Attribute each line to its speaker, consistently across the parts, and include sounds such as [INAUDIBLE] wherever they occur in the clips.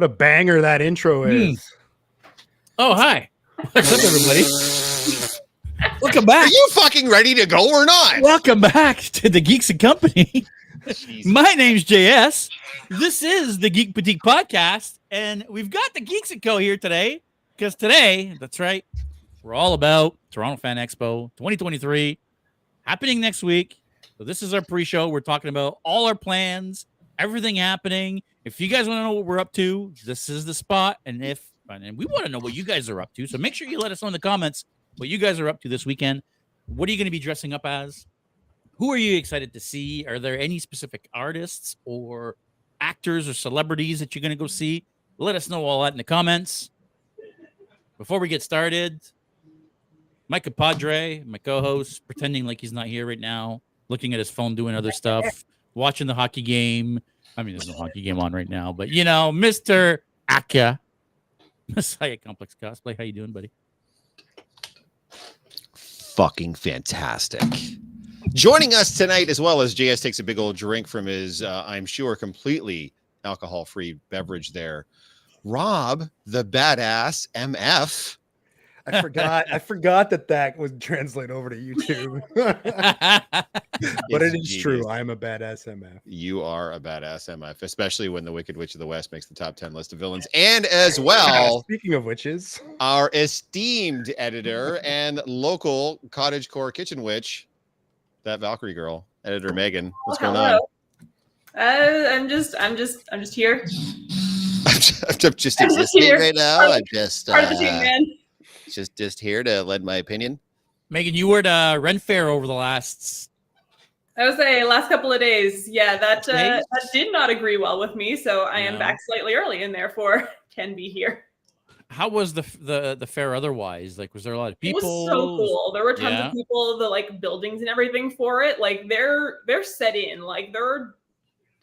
Speaker 1: What a banger that intro
Speaker 2: Hmm.
Speaker 1: is.
Speaker 2: Oh, hi. [LAUGHS] What's up, everybody? Welcome back.
Speaker 3: Are you fucking ready to go or not?
Speaker 2: Welcome back to the Geeks and Company. [LAUGHS] My name's JS. This is the Geek Boutique Podcast, and we've got the Geeks and Co here today because today, that's right, we're all about Toronto Fan Expo 2023 happening next week. So this is our pre-show. We're talking about all our plans, everything happening. If you guys want to know what we're up to, this is the spot. And if and we want to know what you guys are up to, so make sure you let us know in the comments what you guys are up to this weekend. What are you going to be dressing up as? Who are you excited to see? Are there any specific artists or actors or celebrities that you're going to go see? Let us know all that in the comments. Before we get started, Micah Padre, my co-host, pretending like he's not here right now, looking at his phone, doing other stuff, watching the hockey game. I mean, there's no hockey game on right now, but you know, Mr. Aka, Messiah Complex Cosplay. How you doing, buddy?
Speaker 3: Fucking fantastic. Joining us tonight, as well as JS takes a big old drink from his, uh, I'm sure, completely alcohol free beverage there. Rob, the badass MF.
Speaker 1: I forgot. I forgot that that would translate over to YouTube. [LAUGHS] but it
Speaker 3: It's
Speaker 1: is true. I am a badass MF.
Speaker 3: You are a badass MF, especially when the Wicked Witch of the West makes the top 10 list of villains. And as well,
Speaker 1: Speaking of witches,
Speaker 3: our esteemed editor and local cottage core kitchen witch, that Valkyrie girl, editor Megan. What's going on?
Speaker 4: Uh, I'm just, I'm just, I'm just here.
Speaker 3: I'm [LAUGHS] just, I'm just
Speaker 4: I'm just
Speaker 3: existing
Speaker 4: here.
Speaker 3: right now.
Speaker 4: Part of-
Speaker 3: I'm just
Speaker 4: Part of the team,
Speaker 3: uh,
Speaker 4: man.
Speaker 3: Just just here to lend my opinion.
Speaker 2: Megan, you were at uh, Ren Fair over the last.
Speaker 4: I would say last couple of days, yeah, that uh, that did not agree well with me. So I am
Speaker 2: No.
Speaker 4: back slightly early, and therefore [LAUGHS] can be here.
Speaker 2: How was the the the fair otherwise? Like, was there a lot of people?
Speaker 4: It was so cool. There were tons
Speaker 2: Yeah.
Speaker 4: of people, the like buildings and everything for it. Like they're they're set in. Like there are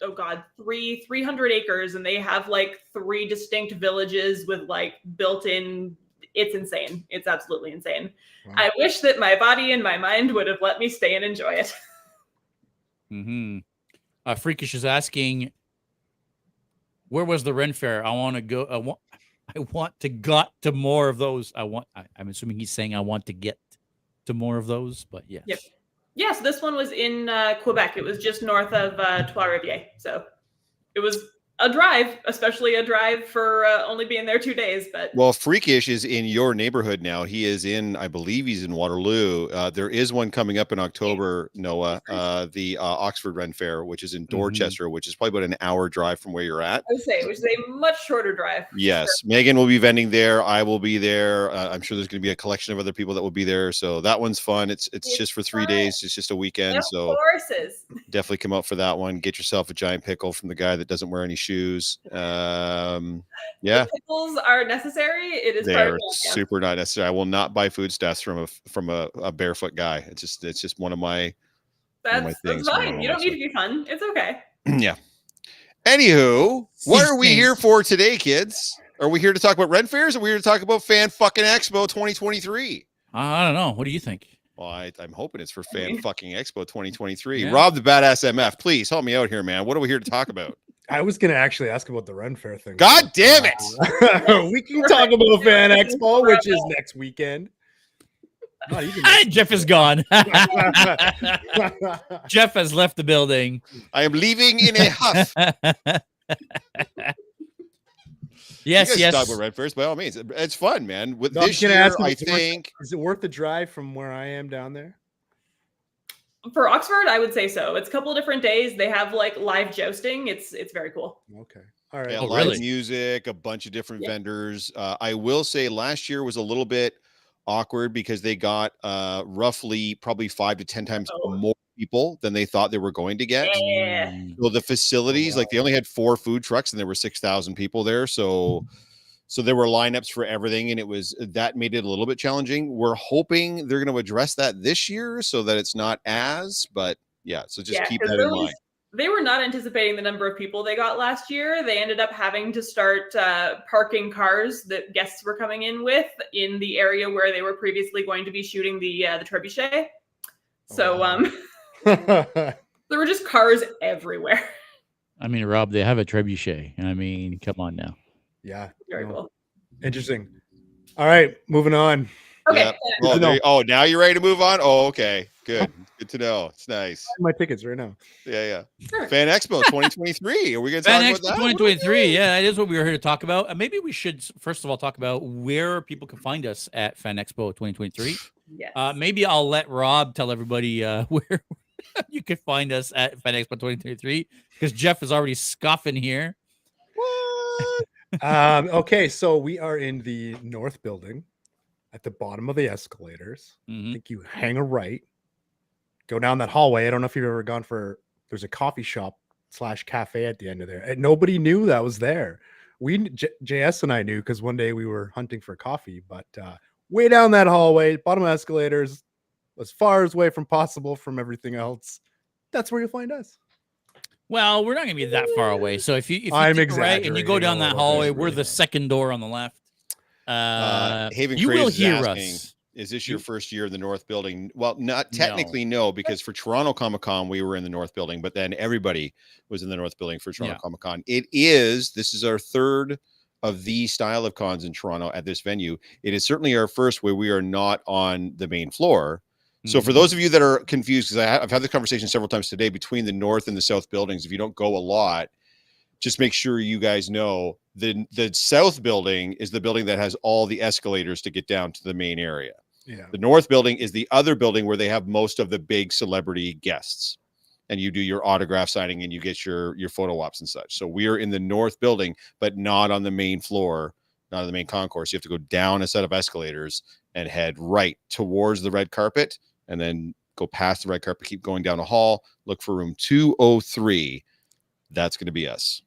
Speaker 4: oh god, three three hundred acres, and they have like three distinct villages with like built-in. It's insane. It's absolutely insane.
Speaker 1: Wow.
Speaker 4: I wish that my body and my mind would have let me stay and enjoy it. [LAUGHS]
Speaker 2: Mm-hmm. Uh, Freakish is asking, where was the Ren Fair? I want to go. I want. I want to got to more of those. I want. I, I'm assuming he's saying I want to get to more of those. But yes.
Speaker 4: Yep. Yes, this one was in uh, Quebec. It was just north of uh, Trois-Rivières. So it was a drive, especially a drive for uh, only being there two days. But
Speaker 3: Well, Freakish is in your neighborhood now. He is in, I believe he's in Waterloo. Uh, there is one coming up in October, Noah, uh, the uh, Oxford Ren Fair, which is in
Speaker 2: Mm-hmm.
Speaker 3: Dorchester, which is probably about an hour drive from where you're at.
Speaker 4: I would say it was a much shorter drive.
Speaker 3: Yes,
Speaker 4: sure.
Speaker 3: Megan will be vending there. I will be there. Uh, I'm sure there's going to be a collection of other people that will be there. So that one's fun. It's it's
Speaker 4: It's
Speaker 3: just for three
Speaker 4: fun.
Speaker 3: days. It's just a weekend.
Speaker 4: Of
Speaker 3: So
Speaker 4: horses.
Speaker 3: definitely come out for that one. Get yourself a giant pickle from the guy that doesn't wear any shoes. Um, yeah,
Speaker 4: The pickles are necessary. It is part
Speaker 3: they're
Speaker 4: of the
Speaker 3: super not necessary. I will not buy food stuffs from a from a, a barefoot guy. It's just it's just one of my
Speaker 4: That's,
Speaker 3: my things, one of
Speaker 4: fine. You don't need to be fun. It's okay. [CLEARS THROAT]
Speaker 3: yeah. Anywho, what are we here for today, kids? Are we here to talk about Ren Fairs? Or are we here to talk about Fan Fucking Expo 2023?
Speaker 2: I don't know. What do you think?
Speaker 3: Well, I, I'm hoping it's for Fan Fucking Expo 2023.
Speaker 2: Yeah.
Speaker 3: Rob the Badass MF, please help me out here, man. What are we here to talk about?
Speaker 1: I was gonna actually ask about the Ren Fair thing.
Speaker 3: God damn it!
Speaker 1: it! [LAUGHS] we can talk about Fan Expo, which is next weekend. [LAUGHS] Not even
Speaker 2: Ah, Jeff is gone. [LAUGHS] Jeff has left the building.
Speaker 3: I am leaving in a huff.
Speaker 2: yes,
Speaker 3: you guys
Speaker 2: yes.
Speaker 3: talk about Ren Fairs by all means. It's fun, man. With
Speaker 1: No,
Speaker 3: this year,
Speaker 1: ask him
Speaker 3: I
Speaker 1: if it's worth-
Speaker 3: think
Speaker 1: is it worth the drive from where I am down there?
Speaker 4: For Oxford, I would say so. It's a couple of different days. They have like live jousting. It's it's very cool.
Speaker 1: Okay. All right.
Speaker 3: yeah,
Speaker 2: Oh,
Speaker 3: live
Speaker 2: really?
Speaker 3: music, a bunch of different
Speaker 4: Yeah.
Speaker 3: vendors. Uh, I will say last year was a little bit awkward because they got uh, roughly probably five to ten times
Speaker 4: Oh.
Speaker 3: more people than they thought they were going to get.
Speaker 4: Yeah.
Speaker 3: So the facilities, like they only had four food trucks and there were six thousand people there. So so there were lineups for everything, and it was that made it a little bit challenging. We're hoping they're going to address that this year so that it's not as, but yeah. So just
Speaker 4: Yeah,
Speaker 3: keep
Speaker 4: 'cause
Speaker 3: that in
Speaker 4: was-
Speaker 3: mind.
Speaker 4: they were not anticipating the number of people they got last year. They ended up having to start uh, parking cars that guests were coming in with in the area where they were previously going to be shooting the uh, the trebuchet. So
Speaker 1: wow.
Speaker 4: um, [LAUGHS] there were just cars everywhere.
Speaker 2: I mean, Rob, they have a trebuchet. I mean, come on now.
Speaker 1: Yeah.
Speaker 4: Very
Speaker 1: no,
Speaker 4: cool.
Speaker 1: Interesting. All right, moving on.
Speaker 4: Okay.
Speaker 3: Yeah. Oh,
Speaker 1: No.
Speaker 3: you- oh, now you're ready to move on. Oh, okay, [LAUGHS] good, good to know. It's nice.
Speaker 1: My tickets right now.
Speaker 3: Yeah, yeah.
Speaker 4: Sure.
Speaker 3: Fan Expo [LAUGHS] 2023. Are we gonna talk
Speaker 2: Fan
Speaker 3: about
Speaker 2: Expo
Speaker 3: that?
Speaker 2: 2023. Yeah, that is what we were here to talk about. Maybe we should first of all talk about where people can find us at Fan Expo 2023.
Speaker 4: Yes.
Speaker 2: Uh, maybe I'll let Rob tell everybody uh, [LAUGHS] where you can find us at Fan Expo 2023 because Jeff is already scoffing here.
Speaker 3: What?
Speaker 1: Um, okay, so we are in the north building at the bottom of the escalators. I
Speaker 2: Mhm.
Speaker 1: think you hang a right, go down that hallway. I don't know if you've ever gone for there's a coffee shop slash cafe at the end of there. And nobody knew that was there. We J- JS and I knew because one day we were hunting for coffee, but uh, way down that hallway, bottom of escalators, as far as away from possible from everything else. That's where you'll find us.
Speaker 2: Well, we're not going to be that far away. So if you if you
Speaker 1: I'm
Speaker 2: right and you go down that hallway, we're the second door on the left. Uh,
Speaker 3: Haven
Speaker 2: you
Speaker 3: Craze
Speaker 2: will
Speaker 3: is
Speaker 2: hear
Speaker 3: asking,
Speaker 2: us.
Speaker 3: Is this your first year in the North Building? Well, not
Speaker 2: No.
Speaker 3: technically, no, because for Toronto Comic Con we were in the North Building, but then everybody was in the North Building for Toronto
Speaker 2: Yeah.
Speaker 3: Comic Con. It is this is our third of the style of cons in Toronto at this venue. It is certainly our first where we are not on the main floor. So for
Speaker 2: Mhm.
Speaker 3: those of you that are confused, because I've had the conversation several times today between the north and the south buildings, if you don't go a lot, just make sure you guys know the the south building is the building that has all the escalators to get down to the main area.
Speaker 1: Yeah.
Speaker 3: The north building is the other building where they have most of the big celebrity guests. And you do your autograph signing and you get your your photo ops and such. So we are in the north building, but not on the main floor, not on the main concourse. You have to go down a set of escalators and head right towards the red carpet and then go past the red carpet, keep going down a hall, look for room 203. That's going to be us.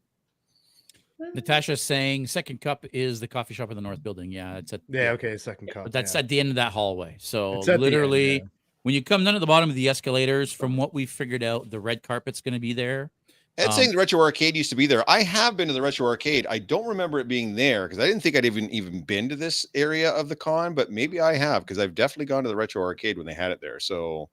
Speaker 2: Natasha's saying second cup is the coffee shop in the north building. Yeah, it's at
Speaker 1: Yeah. Okay. Second cup.
Speaker 2: but that's
Speaker 1: yeah.
Speaker 2: at the end of that hallway. So
Speaker 1: It's at the end,
Speaker 2: literally,
Speaker 1: yeah.
Speaker 2: when you come down to the bottom of the escalators, from what we figured out, the red carpet's going to be there.
Speaker 3: Ed
Speaker 2: Um,
Speaker 3: saying the retro arcade used to be there. I have been to the retro arcade. I don't remember it being there because I didn't think I'd even even been to this area of the con, but maybe I have because I've definitely gone to the retro arcade when they had it there. So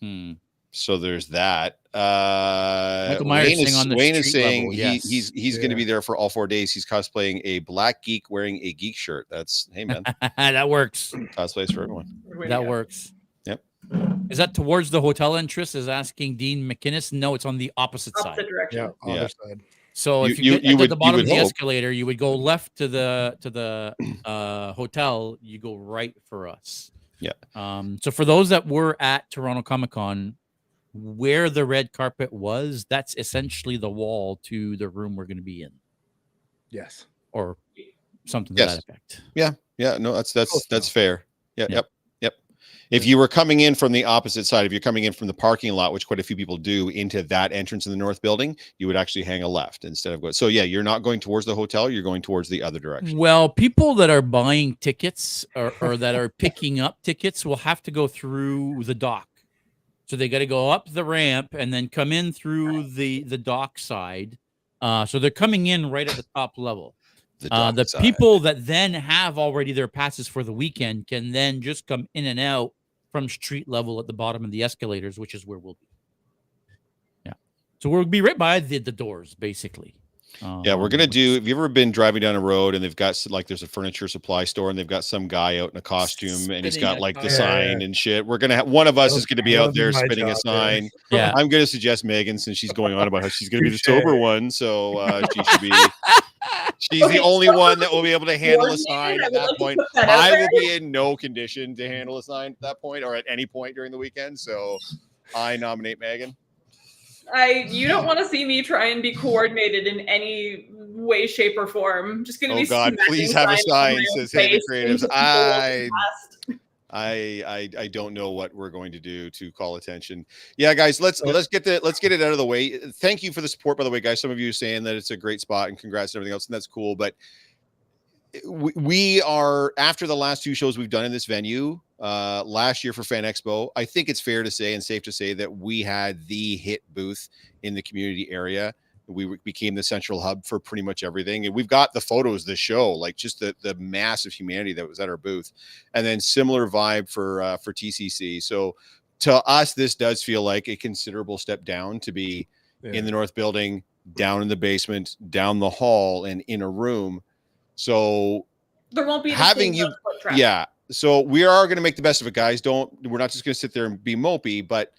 Speaker 2: Hmm.
Speaker 3: so there's that. Uh
Speaker 2: Michael Myers
Speaker 3: Wayne is,
Speaker 2: saying on the
Speaker 3: Wayne is saying
Speaker 2: level,
Speaker 3: he,
Speaker 2: yes.
Speaker 3: he's he's going to be there for all four days. He's cosplaying a black geek wearing a geek shirt. That's hey man, [LAUGHS]
Speaker 2: that works.
Speaker 3: cosplays for everyone.
Speaker 2: That
Speaker 4: go.
Speaker 2: works.
Speaker 3: Yep.
Speaker 2: Is that towards the hotel entrance? Is asking Dean McInnes? No, it's on the opposite side.
Speaker 4: Opposite direction.
Speaker 1: Yeah.
Speaker 3: Yeah.
Speaker 1: Other side.
Speaker 2: So
Speaker 3: You-
Speaker 2: if you,
Speaker 3: you-
Speaker 2: get
Speaker 3: you
Speaker 2: to
Speaker 3: would-
Speaker 2: the bottom of the
Speaker 3: hope.
Speaker 2: escalator, you would go left to the to the [CLEARS THROAT] uh, hotel. You go right for us.
Speaker 3: Yeah.
Speaker 2: Um. So for those that were at Toronto Comic Con, where the red carpet was, that's essentially the wall to the room we're going to be in,
Speaker 1: Yes.
Speaker 2: or something
Speaker 3: Yes.
Speaker 2: to that effect.
Speaker 3: Yeah, Yeah. no, that's that's that's fair. Yeah,
Speaker 2: Yeah.
Speaker 3: yep, yep. If you were coming in from the opposite side, if you're coming in from the parking lot, which quite a few people do, into that entrance in the north building, you would actually hang a left instead of going. So yeah, you're not going towards the hotel; you're going towards the other direction.
Speaker 2: Well, people that are buying tickets or, or that are picking up tickets will have to go through the dock. So they got to go up the ramp and then come in through the the dock side. Uh, so they're coming in right at the top level.
Speaker 3: The,
Speaker 2: Uh, the people that then have already their passes for the weekend can then just come in and out from street level at the bottom of the escalators, which is where we'll be. Yeah. So we'll be right by the, the doors, basically.
Speaker 3: Yeah, we're
Speaker 2: Um,
Speaker 3: gonna do. Have you ever been driving down a road and they've got like there's a furniture supply store and they've got some guy out in a costume and he's got like the
Speaker 2: tire.
Speaker 3: sign and shit. We're gonna have one of us is gonna be out there spinning a
Speaker 1: job, yeah.
Speaker 3: sign. [LAUGHS]
Speaker 2: Yeah.
Speaker 3: I'm gonna suggest Megan since she's going on about how she's gonna be the [LAUGHS] sober one, so uh, she should be. [LAUGHS] She's
Speaker 4: Okay,
Speaker 3: the only
Speaker 4: so-
Speaker 3: one that will be able to handle a sign at that point.
Speaker 4: that
Speaker 3: I will be in no condition to handle a sign at that point or at any point during the weekend. So I nominate Megan.
Speaker 4: I you don't mm. want to see me try and be coordinated in any way, shape, or form. Just gonna
Speaker 3: Oh
Speaker 4: be.
Speaker 3: God, please have a sign says
Speaker 4: face
Speaker 3: Creatives. [LAUGHS] I. [LAUGHS] I, I I don't know what we're going to do to call attention. Yeah, guys, let's let's get the let's get it out of the way. Thank you for the support, by the way, guys. Some of you saying that it's a great spot and congrats and everything else, and that's cool. But we, are after the last two shows we've done in this venue uh last year for fan expo i think it's fair to say and safe to say that we had the hit booth in the community area we became the central hub for pretty much everything and we've got the photos the show like just the the massive humanity that was at our booth and then similar vibe for uh for tcc so to us this does feel like a considerable step down to be
Speaker 1: Yeah.
Speaker 3: in the north building down in the basement down the hall and in a room So
Speaker 4: There won't be
Speaker 3: Having you- yeah, so we are going to make the best of it, guys. Don't we're not just going to sit there and be mopey, but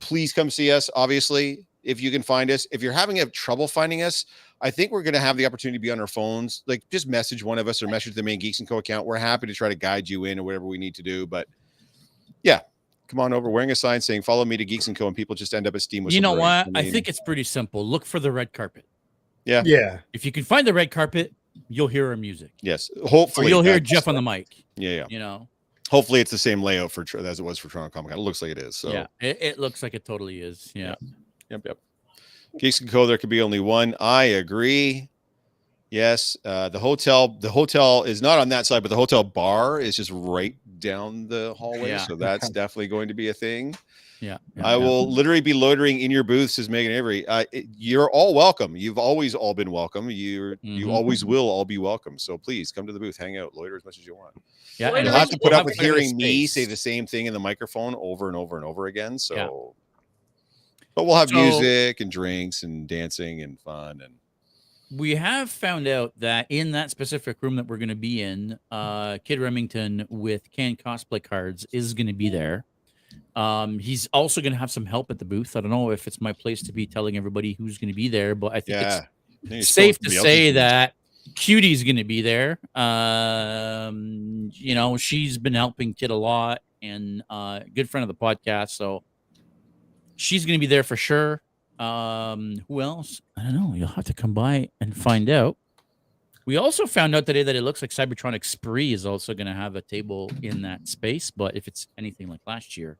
Speaker 3: please come see us. Obviously, if you can find us, if you're having a trouble finding us, I think we're going to have the opportunity to be on our phones. Like just message one of us or message the main Geeks and Co account. We're happy to try to guide you in or whatever we need to do. But yeah, come on over. Wearing a sign saying "Follow me to Geeks and Co." and people just end up at Steam.
Speaker 2: You know what? I
Speaker 3: mean,
Speaker 2: think it's pretty simple. Look for the red carpet.
Speaker 1: Yeah, yeah.
Speaker 2: If you can find the red carpet, you'll hear her music.
Speaker 3: yes.
Speaker 2: Or
Speaker 3: Hopefully,
Speaker 2: you'll hear Jeff on the mic.
Speaker 3: Yeah, yeah.
Speaker 2: You know,
Speaker 3: Hopefully, it's the same layout for as it was for Toronto Comic Con. It looks like it is. So
Speaker 2: yeah, it, it looks like it totally is. Yeah.
Speaker 3: Yep, yep. Geeks and Co. There could be only one. I agree. Yes, uh, the hotel. The hotel is not on that side, but the hotel bar is just right down the hallway.
Speaker 2: Yeah.
Speaker 3: So that's [LAUGHS] definitely going to be a thing.
Speaker 2: Yeah.
Speaker 3: I
Speaker 2: yeah.
Speaker 3: will literally be loitering in your booth, says Megan Avery. Uh, it- you're all welcome. You've always all been welcome. You you
Speaker 2: Mhm.
Speaker 3: always will all be welcome. So please come to the booth, hang out, loiter as much as you want.
Speaker 2: Yeah, and
Speaker 3: You'll have to put up with hearing me say the same thing in the microphone over and over and over again. So,
Speaker 2: Yeah.
Speaker 3: but we'll have
Speaker 2: So-
Speaker 3: music and drinks and dancing and fun and
Speaker 2: we have found out that in that specific room that we're going to be in, uh, Kid Remington with canned cosplay cards is going to be there. Um, he's also going to have some help at the booth. I don't know if it's my place to be telling everybody who's going to be there, but I think
Speaker 3: yeah.
Speaker 2: it's
Speaker 3: Then you're
Speaker 2: safe
Speaker 3: supposed
Speaker 2: to say that Cutie's going to be there. Um, you know, she's been helping Kid a lot and uh, good friend of the podcast, so she's going to be there for sure. Um, who else? I don't know. You'll have to come by and find out. We also found out today that it looks like Cybertronic Spree is also going to have a table in that space, but if it's anything like last year,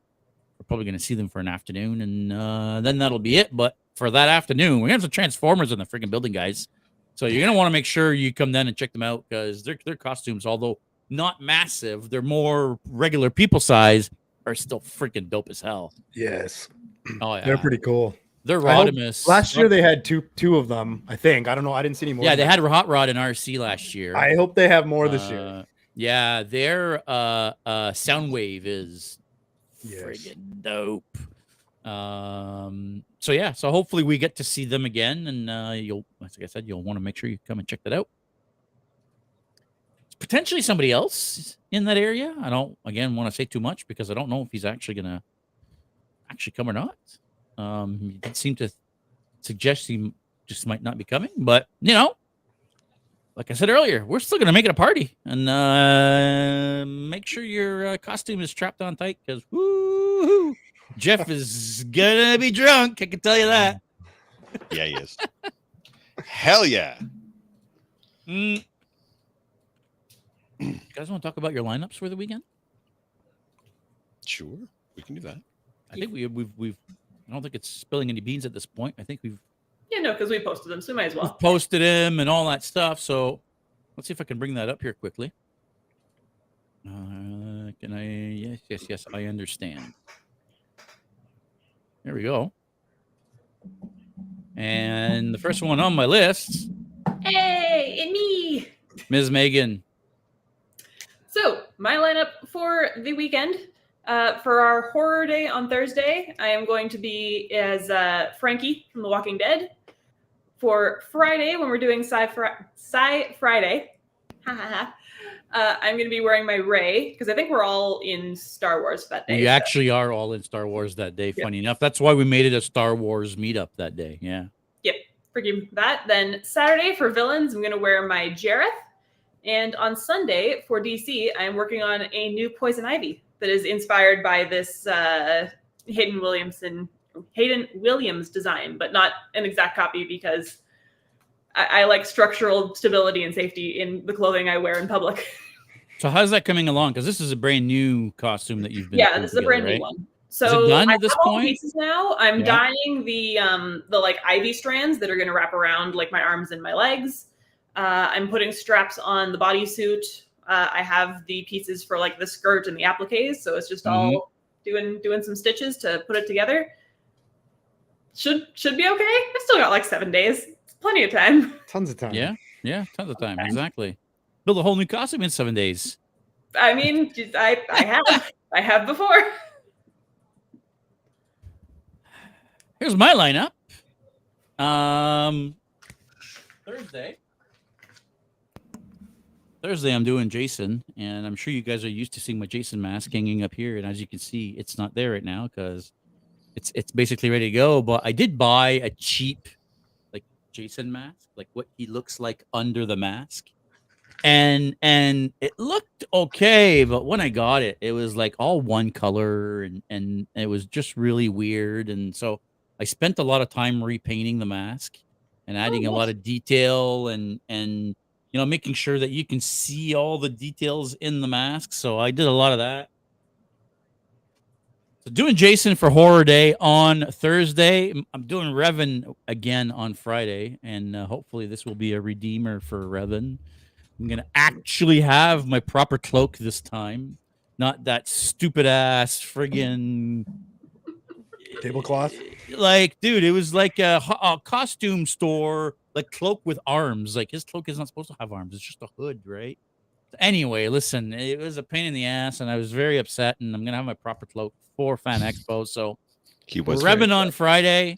Speaker 2: we're probably going to see them for an afternoon, and uh, then that'll be it. But for that afternoon, we're going to have some Transformers in the freaking building, guys. So you're going to want to make sure you come down and check them out because their their costumes, although not massive, they're more regular people size, are still freaking dope as hell.
Speaker 1: Yes.
Speaker 2: Oh yeah,
Speaker 1: They're pretty cool.
Speaker 2: They're
Speaker 1: I
Speaker 2: Rodimus.
Speaker 1: Last year they had two two of them, I think. I don't know. I didn't see any more.
Speaker 2: yeah, they
Speaker 1: that.
Speaker 2: had Hot Rod and Arcee last year.
Speaker 1: I hope they have more this year.
Speaker 2: Uh, Yeah, their uh uh Soundwave is
Speaker 1: Yes.
Speaker 2: friggin' dope. Um so yeah, so hopefully we get to see them again and uh you'll like I said, you'll want to make sure you come and check that out. Potentially somebody else in that area. I don't again want to say too much because I don't know if he's actually gonna actually come or not. Um he did seem to suggest he just might not be coming, but you know, like I said earlier, we're still gonna make it a party and uh make sure your uh, costume is strapped on tight because woo Jeff [LAUGHS] is gonna be drunk. I can tell you that.
Speaker 3: Yeah, he is. Hell yeah.
Speaker 2: Mm. You guys want to talk about your lineups for the weekend?
Speaker 3: Sure. We can do that.
Speaker 2: I think we, we've we've. I don't think it's spilling any beans at this point. I think we've
Speaker 4: Yeah, no, because we posted them, so we might as
Speaker 2: we've
Speaker 4: well.
Speaker 2: posted him and all that stuff. So let's see if I can bring that up here quickly. Uh, can I? Yes, yes, yes. I understand. There we go. And the first one on my list,
Speaker 4: Hey, and me.
Speaker 2: Ms. Megan.
Speaker 4: So my lineup for the weekend, uh, for our horror day on Thursday, I am going to be as uh, Frankie from The Walking Dead. For Friday, when we're doing Sci Sci Friday, uh, I'm going to be wearing my Rey because I think we're all in Star Wars that day.
Speaker 2: We
Speaker 4: so-
Speaker 2: actually are all in Star Wars that day. Funny enough, that's why we made it a Star Wars meetup that day. Yeah.
Speaker 4: forgive me for that. Then Saturday for villains, I'm going to wear my Jareth. And on Sunday for DC, I'm working on a new Poison Ivy that is inspired by this uh, Hayden Williamson, Hayden Williams design, but not an exact copy because I, I like structural stability and safety in the clothing I wear in public. [LAUGHS]
Speaker 2: So how's that coming along? Because this is a brand new costume that you've been.
Speaker 4: yeah, this is a brand
Speaker 2: right?
Speaker 4: new one. So
Speaker 2: done
Speaker 4: I
Speaker 2: at this
Speaker 4: have all the
Speaker 2: point?
Speaker 4: pieces now. I'm
Speaker 2: Yeah.
Speaker 4: dyeing the um the like ivy strands that are going to wrap around like my arms and my legs. Uh, I'm putting straps on the bodysuit. Uh, I have the pieces for like the skirt and the appliques, so it's just
Speaker 2: Mm-hmm.
Speaker 4: all doing doing some stitches to put it together. Should should be okay. I still got like seven days. It's plenty of time. [LAUGHS]
Speaker 1: Tons of time.
Speaker 2: Yeah, yeah, tons of time. Exactly. Build a whole new costume in seven days.
Speaker 4: I mean, [LAUGHS] I I have I have before.
Speaker 2: Here's my lineup. Um, Thursday. Thursday, I'm doing Jason, and I'm sure you guys are used to seeing my Jason mask hanging up here. And as you can see, it's not there right now because it's it's basically ready to go. But I did buy a cheap, like Jason mask, like what he looks like under the mask, and and it looked okay. But when I got it, it was like all one color, and and it was just really weird. And so I spent a lot of time repainting the mask and adding oh, a lot of detail and and you know making sure that you can see all the details in the mask. So i did a lot of that. So doing jason for horror day on thursday. I'm doing revan again on friday and uh, hopefully this will be a redeemer for revan. I'm gonna actually have my proper cloak this time. Not that stupid ass friggin
Speaker 1: Tablecloth.
Speaker 2: like dude it was like a, a costume store like cloak with arms like his cloak is not supposed to have arms it's just a hood right? Anyway listen it was a pain in the ass and i was very upset and i'm gonna have my proper cloak for fan [LAUGHS] expo so
Speaker 3: He was very
Speaker 2: on friday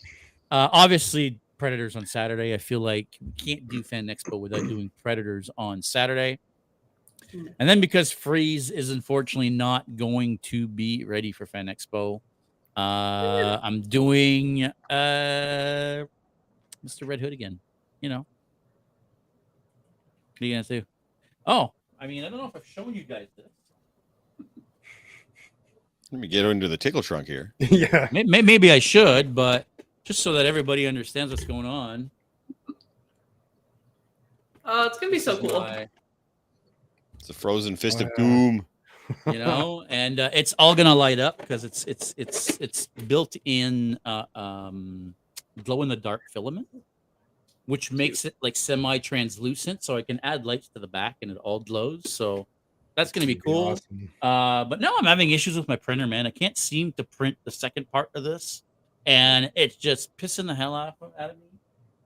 Speaker 2: uh obviously predators on saturday i feel like we can't do fan expo without doing predators on saturday.
Speaker 4: Mm.
Speaker 2: and then because freeze is unfortunately not going to be ready for fan expo uh i'm doing uh mr red hood again you know what are you gonna do oh i mean i don't know if i've shown you guys this
Speaker 3: Let me get into the tickle trunk here. [LAUGHS]
Speaker 1: yeah.
Speaker 2: May- may- Maybe I should, but just so that everybody understands what's going on.
Speaker 4: Oh, it's gonna be so cool.
Speaker 2: why,
Speaker 3: It's a frozen fist of doom. [LAUGHS]
Speaker 2: you know, and uh, it's all gonna light up because it's it's it's it's built in uh, um, glow in the dark filament, which makes it like semi translucent, so I can add lights to the back and it all glows. So that's gonna be
Speaker 1: It'd
Speaker 2: cool.
Speaker 1: awesome.
Speaker 2: Uh, but now I'm having issues with my printer, man. I can't seem to print the second part of this, and it's just pissing the hell out of, out of me.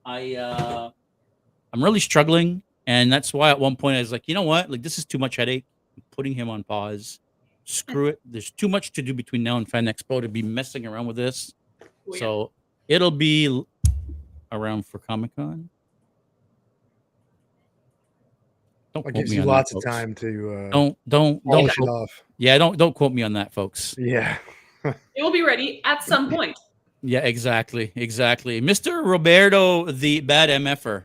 Speaker 2: I uh, I'm really struggling, and that's why at one point I was like, you know what, like this is too much headache. I'm putting him on pause. Screw it. There's too much to do between now and Fan Expo to be messing around with this.
Speaker 4: Oh, yeah.
Speaker 2: So it'll be l- around for Comic Con. Don't
Speaker 1: That
Speaker 2: quote
Speaker 1: gives
Speaker 2: me
Speaker 1: you
Speaker 2: on that,
Speaker 1: lots of
Speaker 2: folks.
Speaker 1: time to uh,
Speaker 2: Don't don't don't.
Speaker 1: it
Speaker 2: quote-
Speaker 1: off.
Speaker 2: Yeah, don't don't quote me on that, folks.
Speaker 1: Yeah. [LAUGHS]
Speaker 4: it will be ready at some point.
Speaker 2: Yeah, exactly, exactly. Mr. Roberto, the bad MFer.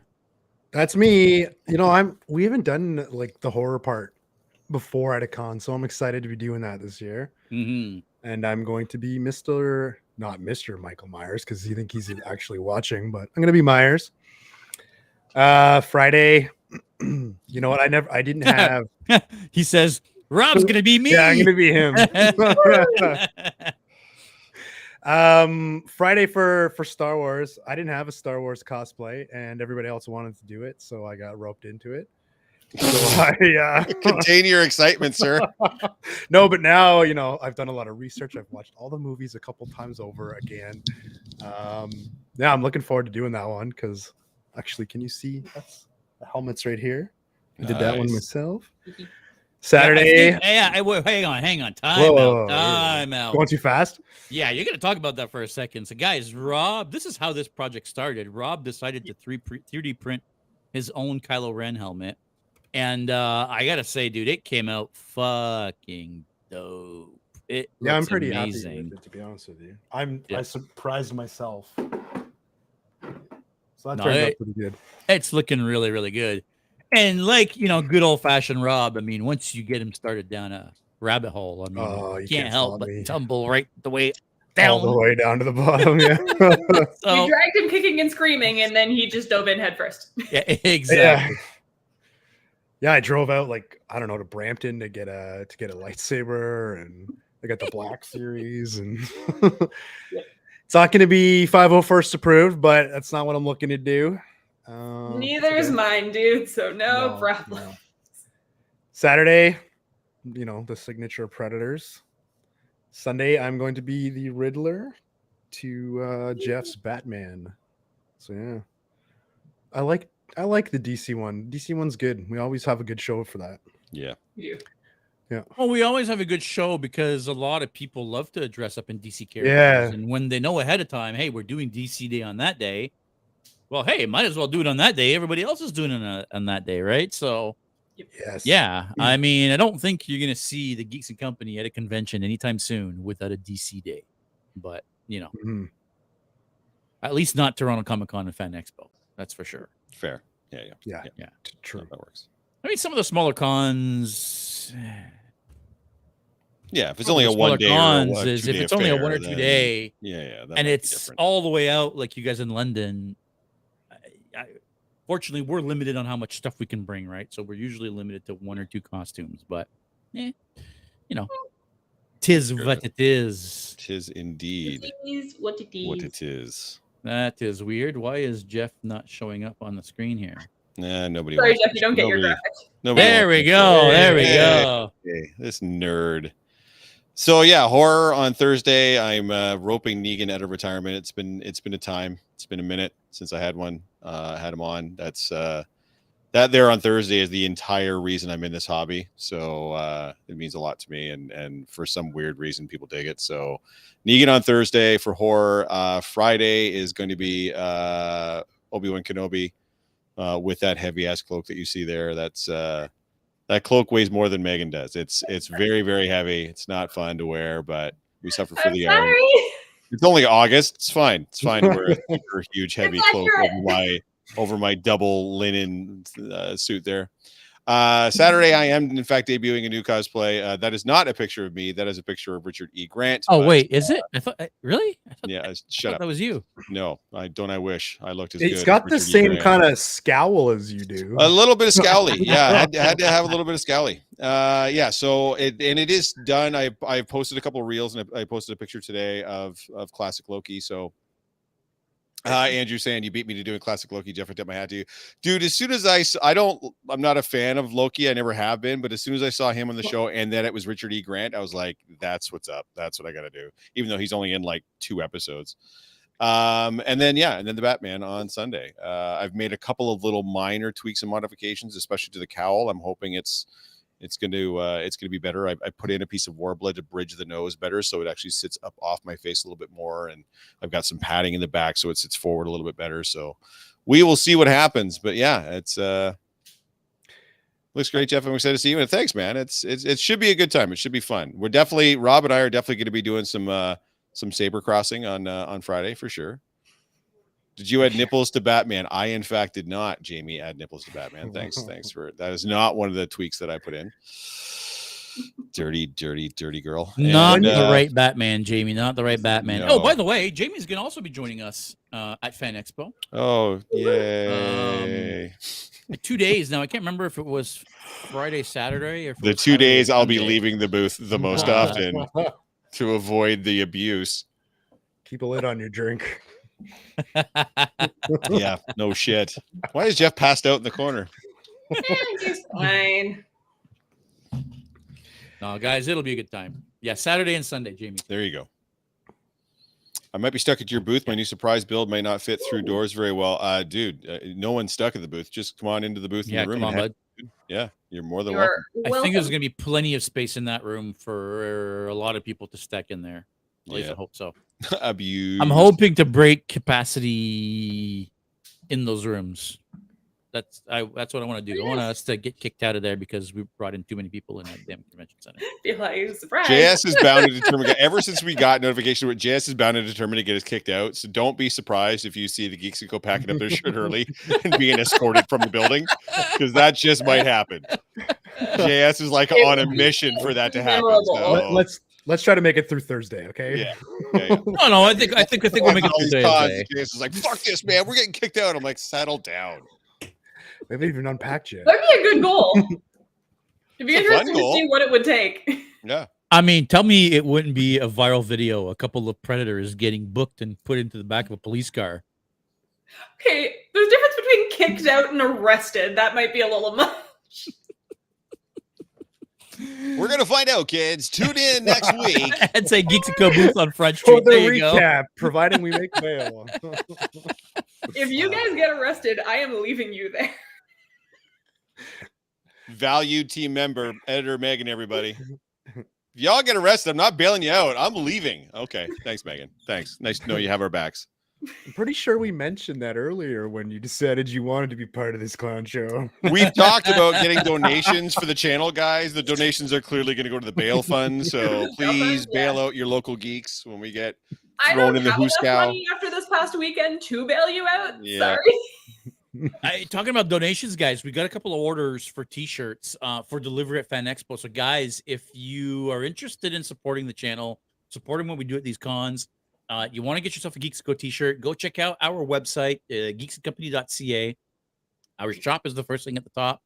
Speaker 1: That's me. You know, I'm we haven't done like the horror part before at a con, so I'm excited to be doing that this year.
Speaker 2: hmm
Speaker 1: And I'm going to be Mr. not Mr. Michael Myers because you think he's actually watching, but I'm gonna be Myers. Uh Friday. [CLEARS THROAT] you know what? I never I didn't [LAUGHS] have
Speaker 2: he says, "Rob's gonna be me."
Speaker 1: Yeah, I'm gonna be him. [LAUGHS] um Friday for for Star Wars. I didn't have a Star Wars cosplay and everybody else wanted to do it, so I got roped into it. So I uh
Speaker 3: Contain your excitement, sir. [LAUGHS]
Speaker 1: no, but now you know I've done a lot of research. I've watched all the movies a couple times over again. Um, yeah, I'm looking forward to doing that one because actually, can you see that's the helmet's right here? I did that one
Speaker 3: Nice.
Speaker 1: myself.
Speaker 2: Yeah, I
Speaker 1: Saturday,
Speaker 2: think- yeah, I, wait, hang on, hang on. Time
Speaker 1: Whoa, whoa,
Speaker 2: out.
Speaker 1: whoa, whoa.
Speaker 2: Time out.
Speaker 1: going too fast.
Speaker 2: Yeah, you're gonna talk about that for a second. So, guys, Rob, this is how this project started. Rob decided to 3 3D print his own Kylo Ren helmet, and uh, I gotta say, dude, it came out fucking dope. It
Speaker 1: Yeah, I'm pretty
Speaker 2: amazing.
Speaker 1: happy with it to be honest with you. I'm
Speaker 2: Yeah.
Speaker 1: I surprised myself. So that
Speaker 2: No,
Speaker 1: turned out pretty good.
Speaker 2: It's looking really, really good. And like you know, good old fashioned Rob. I mean, once you get him started down a rabbit hole, I mean,
Speaker 1: Oh,
Speaker 2: you
Speaker 1: you
Speaker 2: can't,
Speaker 1: can't
Speaker 2: help but
Speaker 1: me.
Speaker 2: tumble right the way
Speaker 1: All the
Speaker 2: down.
Speaker 1: way down to the [LAUGHS] bottom. Yeah.
Speaker 2: So,
Speaker 4: you dragged him kicking and screaming, and then he just dove in head first.
Speaker 2: yeah, exactly.
Speaker 1: Yeah. Yeah, I drove out like I don't know to Brampton to get a to get a lightsaber, and I got the Black Series, and [LAUGHS] it's not going to be 501st approved, but that's not what I'm looking to do. Um,
Speaker 4: Neither is mine, dude. So no,
Speaker 1: No,
Speaker 4: problem.
Speaker 1: no. Saturday, you know the signature Predators. Sunday, I'm going to be the Riddler to uh, Jeff's Batman. So yeah, I like I like the DC one. DC one's good. We always have a good show for that.
Speaker 3: Yeah.
Speaker 4: Yeah. Yeah.
Speaker 2: Well, we always have a good show because a lot of people love to dress up in DC characters.
Speaker 1: Yeah.
Speaker 2: And when they know ahead of time, hey, we're doing DC Day on that day, well, hey, might as well do it on that day. Everybody else is doing it on, a- on that day, right? So
Speaker 1: Yes.
Speaker 2: Yeah, I mean, I don't think you're gonna see the Geeks and Company at a convention anytime soon without a DC day, but you know,
Speaker 1: Mhm.
Speaker 2: at least not Toronto Comic Con and Fan Expo. That's for sure.
Speaker 3: Fair. Yeah, yeah.
Speaker 1: Yeah.
Speaker 2: Yeah.
Speaker 1: t- True.
Speaker 3: That works.
Speaker 2: I mean, some of the smaller cons.
Speaker 3: Yeah, if it's only a one day or a
Speaker 2: cons is if it's only a one or two
Speaker 3: then-
Speaker 2: day,
Speaker 3: Yeah, yeah. that
Speaker 2: and it's all the way out, like you guys in London. I, I, fortunately, we're limited on how much stuff we can bring, right? So we're usually limited to one or two costumes, but eh, you know, tis
Speaker 3: Sure.
Speaker 2: what it is.
Speaker 3: Tis indeed
Speaker 4: It is what it is.
Speaker 3: what it is.
Speaker 2: That is weird. Why is Jeff not showing up on the screen here?
Speaker 3: Nah, nobody.
Speaker 4: Sorry,
Speaker 3: wants
Speaker 4: Jeff, you don't get your graphic.
Speaker 3: nobody
Speaker 2: There we
Speaker 3: to-
Speaker 2: go. There we
Speaker 3: Hey.
Speaker 2: go.
Speaker 3: Hey, this nerd. So yeah, horror on Thursday. I'm uh, roping Negan out of retirement. It's been it's been a time. It's been a minute since I had one. Uh, had him on. That's uh, that there on Thursday is the entire reason I'm in this hobby. So uh, it means a lot to me, and and for some weird reason, people dig it. So Negan on Thursday for horror. Uh, Friday is going to be uh, Obi Wan Kenobi uh, with that heavy ass cloak that you see there. That's uh, that cloak weighs more than Megan does. It's it's very very heavy. It's not fun to wear, but we suffer for
Speaker 4: I'm
Speaker 3: the art.
Speaker 4: sorry.
Speaker 3: It's only August. It's fine. It's fine [LAUGHS] to wear a huge heavy cloak over my over my double linen uh, suit there. Uh, Saturday, I am in fact debuting a new cosplay. Uh, that is not a picture of me. That is a picture of Richard E. Grant.
Speaker 2: Oh
Speaker 3: but-
Speaker 2: wait, is it? I thought I- really. I thought,
Speaker 3: yeah.
Speaker 2: I
Speaker 3: Shut
Speaker 2: thought
Speaker 3: up.
Speaker 2: that was you.
Speaker 3: No, I don't. I wish I looked as good.
Speaker 1: It's
Speaker 3: as
Speaker 1: got the
Speaker 3: Richard E.
Speaker 1: same
Speaker 3: Grant.
Speaker 1: kind of scowl as you do.
Speaker 3: A little bit of scowly, [LAUGHS] yeah. I had, had to have a little bit of scowly. Uh, yeah. So it and it is done. I I posted a couple of reels and I, I posted a picture today of of classic Loki. So. Hi, Andrew saying you beat me to doing classic Loki. Jeff, I tip my hat to you, dude. As soon as I, I don't, I'm not a fan of Loki. I never have been, but as soon as I saw him on the show and then it was Richard E. Grant, I was like, that's what's up. That's what I got to do. Even though he's only in like two episodes. Um, and then yeah, and then the Batman on Sunday. Uh, I've made a couple of little minor tweaks and modifications, especially to the cowl. I'm hoping it's it's going to uh, it's going to be better. I, I put in a piece of Worbla to bridge the nose better, so it actually sits up off my face a little bit more, and I've got some padding in the back, so it sits forward a little bit better. So we will see what happens. But yeah, it's uh looks great, Jeff. I'm excited to see you. And thanks, man. It's it's it should be a good time. It should be fun. We're definitely Rob and I are definitely going to be doing some uh some saber crossing on uh, on Friday for sure. Did you add nipples to Batman? I in fact did not. Jamie add nipples to Batman. Thanks, thanks for that. Is not one of the tweaks that I put in. Dirty, dirty, dirty girl.
Speaker 2: Not
Speaker 3: And,
Speaker 2: the
Speaker 3: uh,
Speaker 2: right Batman, Jamie. Not the right Batman. Oh, by the way, Jamie's gonna also be joining us uh, at Fan Expo.
Speaker 3: Oh, yay!
Speaker 2: In two days now. I can't remember if it was Friday, Saturday, or if
Speaker 3: the two
Speaker 2: Saturday,
Speaker 3: days I'll be leaving the booth the most [LAUGHS] often to avoid the abuse.
Speaker 1: Keep a lid on your drink.
Speaker 3: Yeah, no shit. Why is Jeff passed out in the corner?
Speaker 4: Eh, He's fine.
Speaker 2: no, guys, it'll be a good time. Yeah, Saturday and Sunday, Jamie.
Speaker 3: There you go. I might be stuck at your booth. My new surprise build may not fit through doors very well. Uh, dude, uh, no one's stuck at the booth. Just come on into the booth
Speaker 2: Yeah,
Speaker 3: in the room.
Speaker 2: come on,
Speaker 3: and have-
Speaker 2: bud.
Speaker 3: yeah, you're more than welcome.
Speaker 4: You're
Speaker 2: I think there's gonna be plenty of space in that room for a lot of people to stack in there. At least
Speaker 3: Yeah.
Speaker 2: I hope so. [LAUGHS]
Speaker 3: Abuse.
Speaker 2: I'm hoping to break capacity in those rooms. That's I. That's what I want to do. I want us to get kicked out of there because we brought in too many people in that damn convention center. [LAUGHS]
Speaker 4: Feel like surprise.
Speaker 3: JS is bound to determine. [LAUGHS] Ever since we got notification, with JS is bound to determine to get us kicked out. So don't be surprised if you see the geeks go packing up their shit early and being escorted from the building, because that just might happen. JS is like
Speaker 4: It
Speaker 3: on a mission for that to happen. So,
Speaker 1: Let, let's let's try to make it through Thursday, okay?
Speaker 3: yeah, [LAUGHS] yeah, yeah.
Speaker 2: No, no. I think I think I think we'll make it
Speaker 3: All
Speaker 2: through
Speaker 3: these cons,
Speaker 2: Thursday.
Speaker 3: JS is like, "Fuck this, man. We're getting kicked out." I'm like, "Settle down."
Speaker 1: We haven't even unpacked yet.
Speaker 4: That'd be a good goal. [LAUGHS] It'd be
Speaker 3: It's
Speaker 4: interesting to see what it would take.
Speaker 3: Yeah,
Speaker 2: I mean, tell me it wouldn't be a viral video. A couple of predators getting booked and put into the back of a police car.
Speaker 4: Okay, there's a difference between kicked out and arrested. That might be a little [LAUGHS] much.
Speaker 3: We're gonna find out, kids. Tune in next [LAUGHS] week.
Speaker 2: I'd say Geeks and Co booth on Front
Speaker 1: For the
Speaker 2: There you go.
Speaker 1: recap, providing we make bail. [LAUGHS]
Speaker 4: If you guys get arrested, I am leaving you there.
Speaker 3: Valued team member, editor Megan, everybody. If y'all get arrested, I'm not bailing you out. I'm leaving. Okay. Thanks, Megan. Thanks. Nice to know you have our backs.
Speaker 1: I'm pretty sure we mentioned that earlier when you decided you wanted to be part of this clown show.
Speaker 3: We've talked about getting [LAUGHS] donations for the channel, guys. The donations are clearly going to go to the bail fund. [LAUGHS] So please
Speaker 4: yeah.
Speaker 3: bail out your local geeks when we get.
Speaker 4: I
Speaker 3: Thrown
Speaker 4: don't
Speaker 3: in the
Speaker 4: have enough
Speaker 3: Hooskow.
Speaker 4: money after this past weekend to bail you out.
Speaker 3: Yeah.
Speaker 4: Sorry. [LAUGHS]
Speaker 2: I, talking about donations, guys, we got a couple of orders for T-shirts uh, for delivery at Fan Expo. So, guys, if you are interested in supporting the channel, supporting what we do at these cons, uh, you want to get yourself a Geeks Go T-shirt, go check out our website, uh, geeksandcompany.ca. Our shop is the first thing at the top.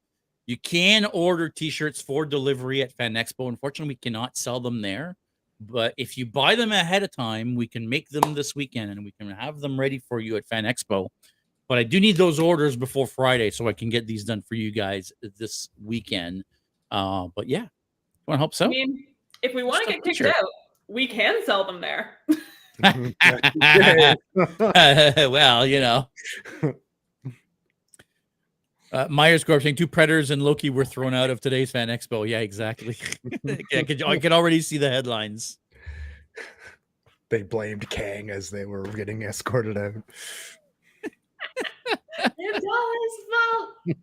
Speaker 2: You can order T-shirts for delivery at Fan Expo. Unfortunately, we cannot sell them there. But if you buy them ahead of time, we can make them this weekend and we can have them ready for you at Fan Expo but I do need those orders before Friday so I can get these done for you guys this weekend. Uh, but yeah, want to help us
Speaker 4: I mean, if we want to get kicked out, we can sell them there. [LAUGHS]
Speaker 1: Yeah. [LAUGHS]
Speaker 2: well, you know. [LAUGHS] Uh, Myers Corp saying two predators and Loki were thrown out of today's fan expo. Yeah, exactly. [LAUGHS] I, could, I could already see the headlines.
Speaker 1: they blamed Kang as they were getting escorted out.
Speaker 4: it's all his fault.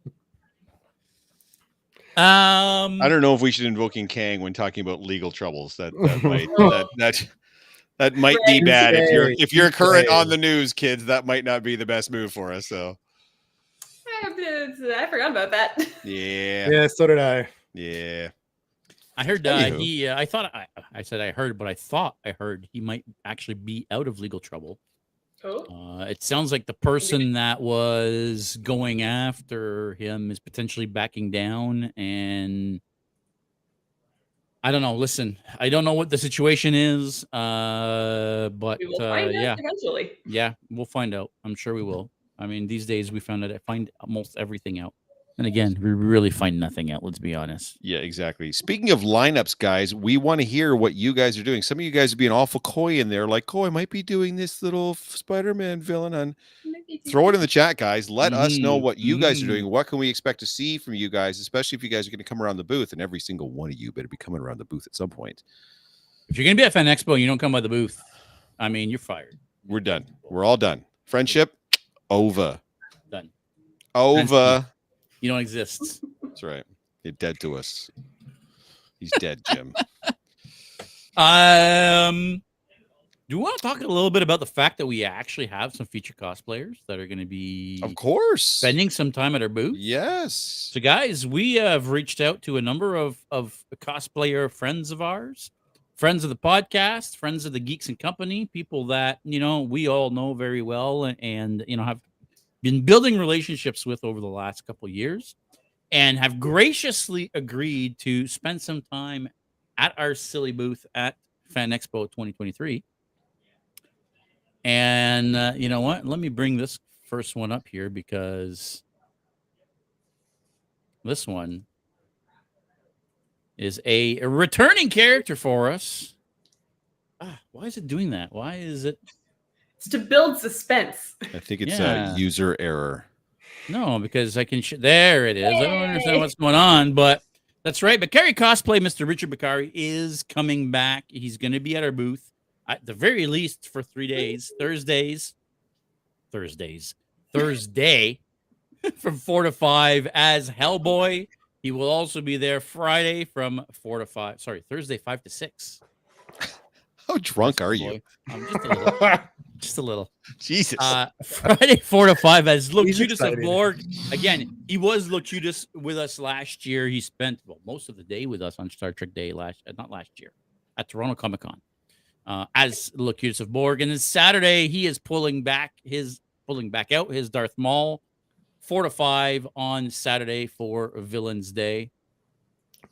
Speaker 2: Um,
Speaker 3: I don't know if we should invoking Kang when talking about legal troubles. That that might that that, that might be
Speaker 4: Right.
Speaker 3: bad if you're if you're current on the news, kids. That might not be the best move for us. So
Speaker 4: I forgot about that.
Speaker 3: yeah,
Speaker 1: Yeah, so did I.
Speaker 3: yeah.
Speaker 2: I heard uh,
Speaker 3: Anywho.
Speaker 2: he. Uh, I thought I. I said I heard, but I thought I heard he might actually be out of legal trouble.
Speaker 4: Oh,
Speaker 2: Uh, it sounds like the person that was going after him is potentially backing down, and I don't know. Listen, I don't know what the situation is, uh, but
Speaker 4: we will
Speaker 2: uh, yeah,
Speaker 4: out eventually.
Speaker 2: yeah, we'll find out. I'm sure we will. I mean, these days we found out. I find almost everything out, and again, we really find nothing out. Let's be honest.
Speaker 3: Yeah, exactly. Speaking of lineups, guys, we want to hear what you guys are doing. Some of you guys are being awful coy in there, like, "Oh, I might be doing this little Spider-Man villain." On throw it in the chat, guys. Let us know
Speaker 2: Mhm,
Speaker 3: what you guys are doing. What can we expect to see from you guys, especially if you guys are going to come around the booth? And every single one of you better be coming around the booth at some point.
Speaker 2: If you're gonna be at Fan Expo, and you don't come by the booth. I mean, you're fired.
Speaker 3: We're done. We're all done. Friendship over.
Speaker 2: Done.
Speaker 3: Over.
Speaker 2: You don't exist.
Speaker 3: That's right. You're dead to us. He's dead, Jim. [LAUGHS]
Speaker 2: Um, do you want to talk a little bit about the fact that we actually have some feature cosplayers that are going to be
Speaker 3: of course.
Speaker 2: spending some time at our booth?
Speaker 3: Yes.
Speaker 2: So, guys, we have reached out to a number of of cosplayer friends of ours, friends of the podcast, friends of the Geeks and Company, people that you know we all know very well, and, and you know have been building relationships with over the last couple years, and have graciously agreed to spend some time at our silly booth at Fan Expo 2023. And uh, you know what? Let me bring this first one up here because this one is a returning character for us. Ah, why is it doing that? Why is it?
Speaker 4: It's to build suspense.
Speaker 3: I think it's
Speaker 2: Yeah.
Speaker 3: a user error.
Speaker 2: No, because I can. Sh- there it is. I don't understand what's going on, but that's right. Bakari cosplay, Mr. Richard Bakari is coming back. He's going to be at our booth at the very least for three days, Thursdays, Thursdays, Thursday, [LAUGHS] from four to five as Hellboy. He will also be there Friday from four to five. Sorry, Thursday five to six.
Speaker 3: How drunk are you?
Speaker 2: Hellboy. Um, just a little. [LAUGHS] Just a little.
Speaker 3: Jesus.
Speaker 2: Uh, Friday, [LAUGHS] four to five, as
Speaker 1: He's
Speaker 2: Locutus of. Borg. Again, he was Locutus with us last year. He spent well most of the day with us on Star Trek Day last, uh, not last year, at Toronto Comic Con, uh, as Locutus of Borg. And then Saturday, he is pulling back his pulling back out his Darth Maul, four to five on Saturday for Villains Day.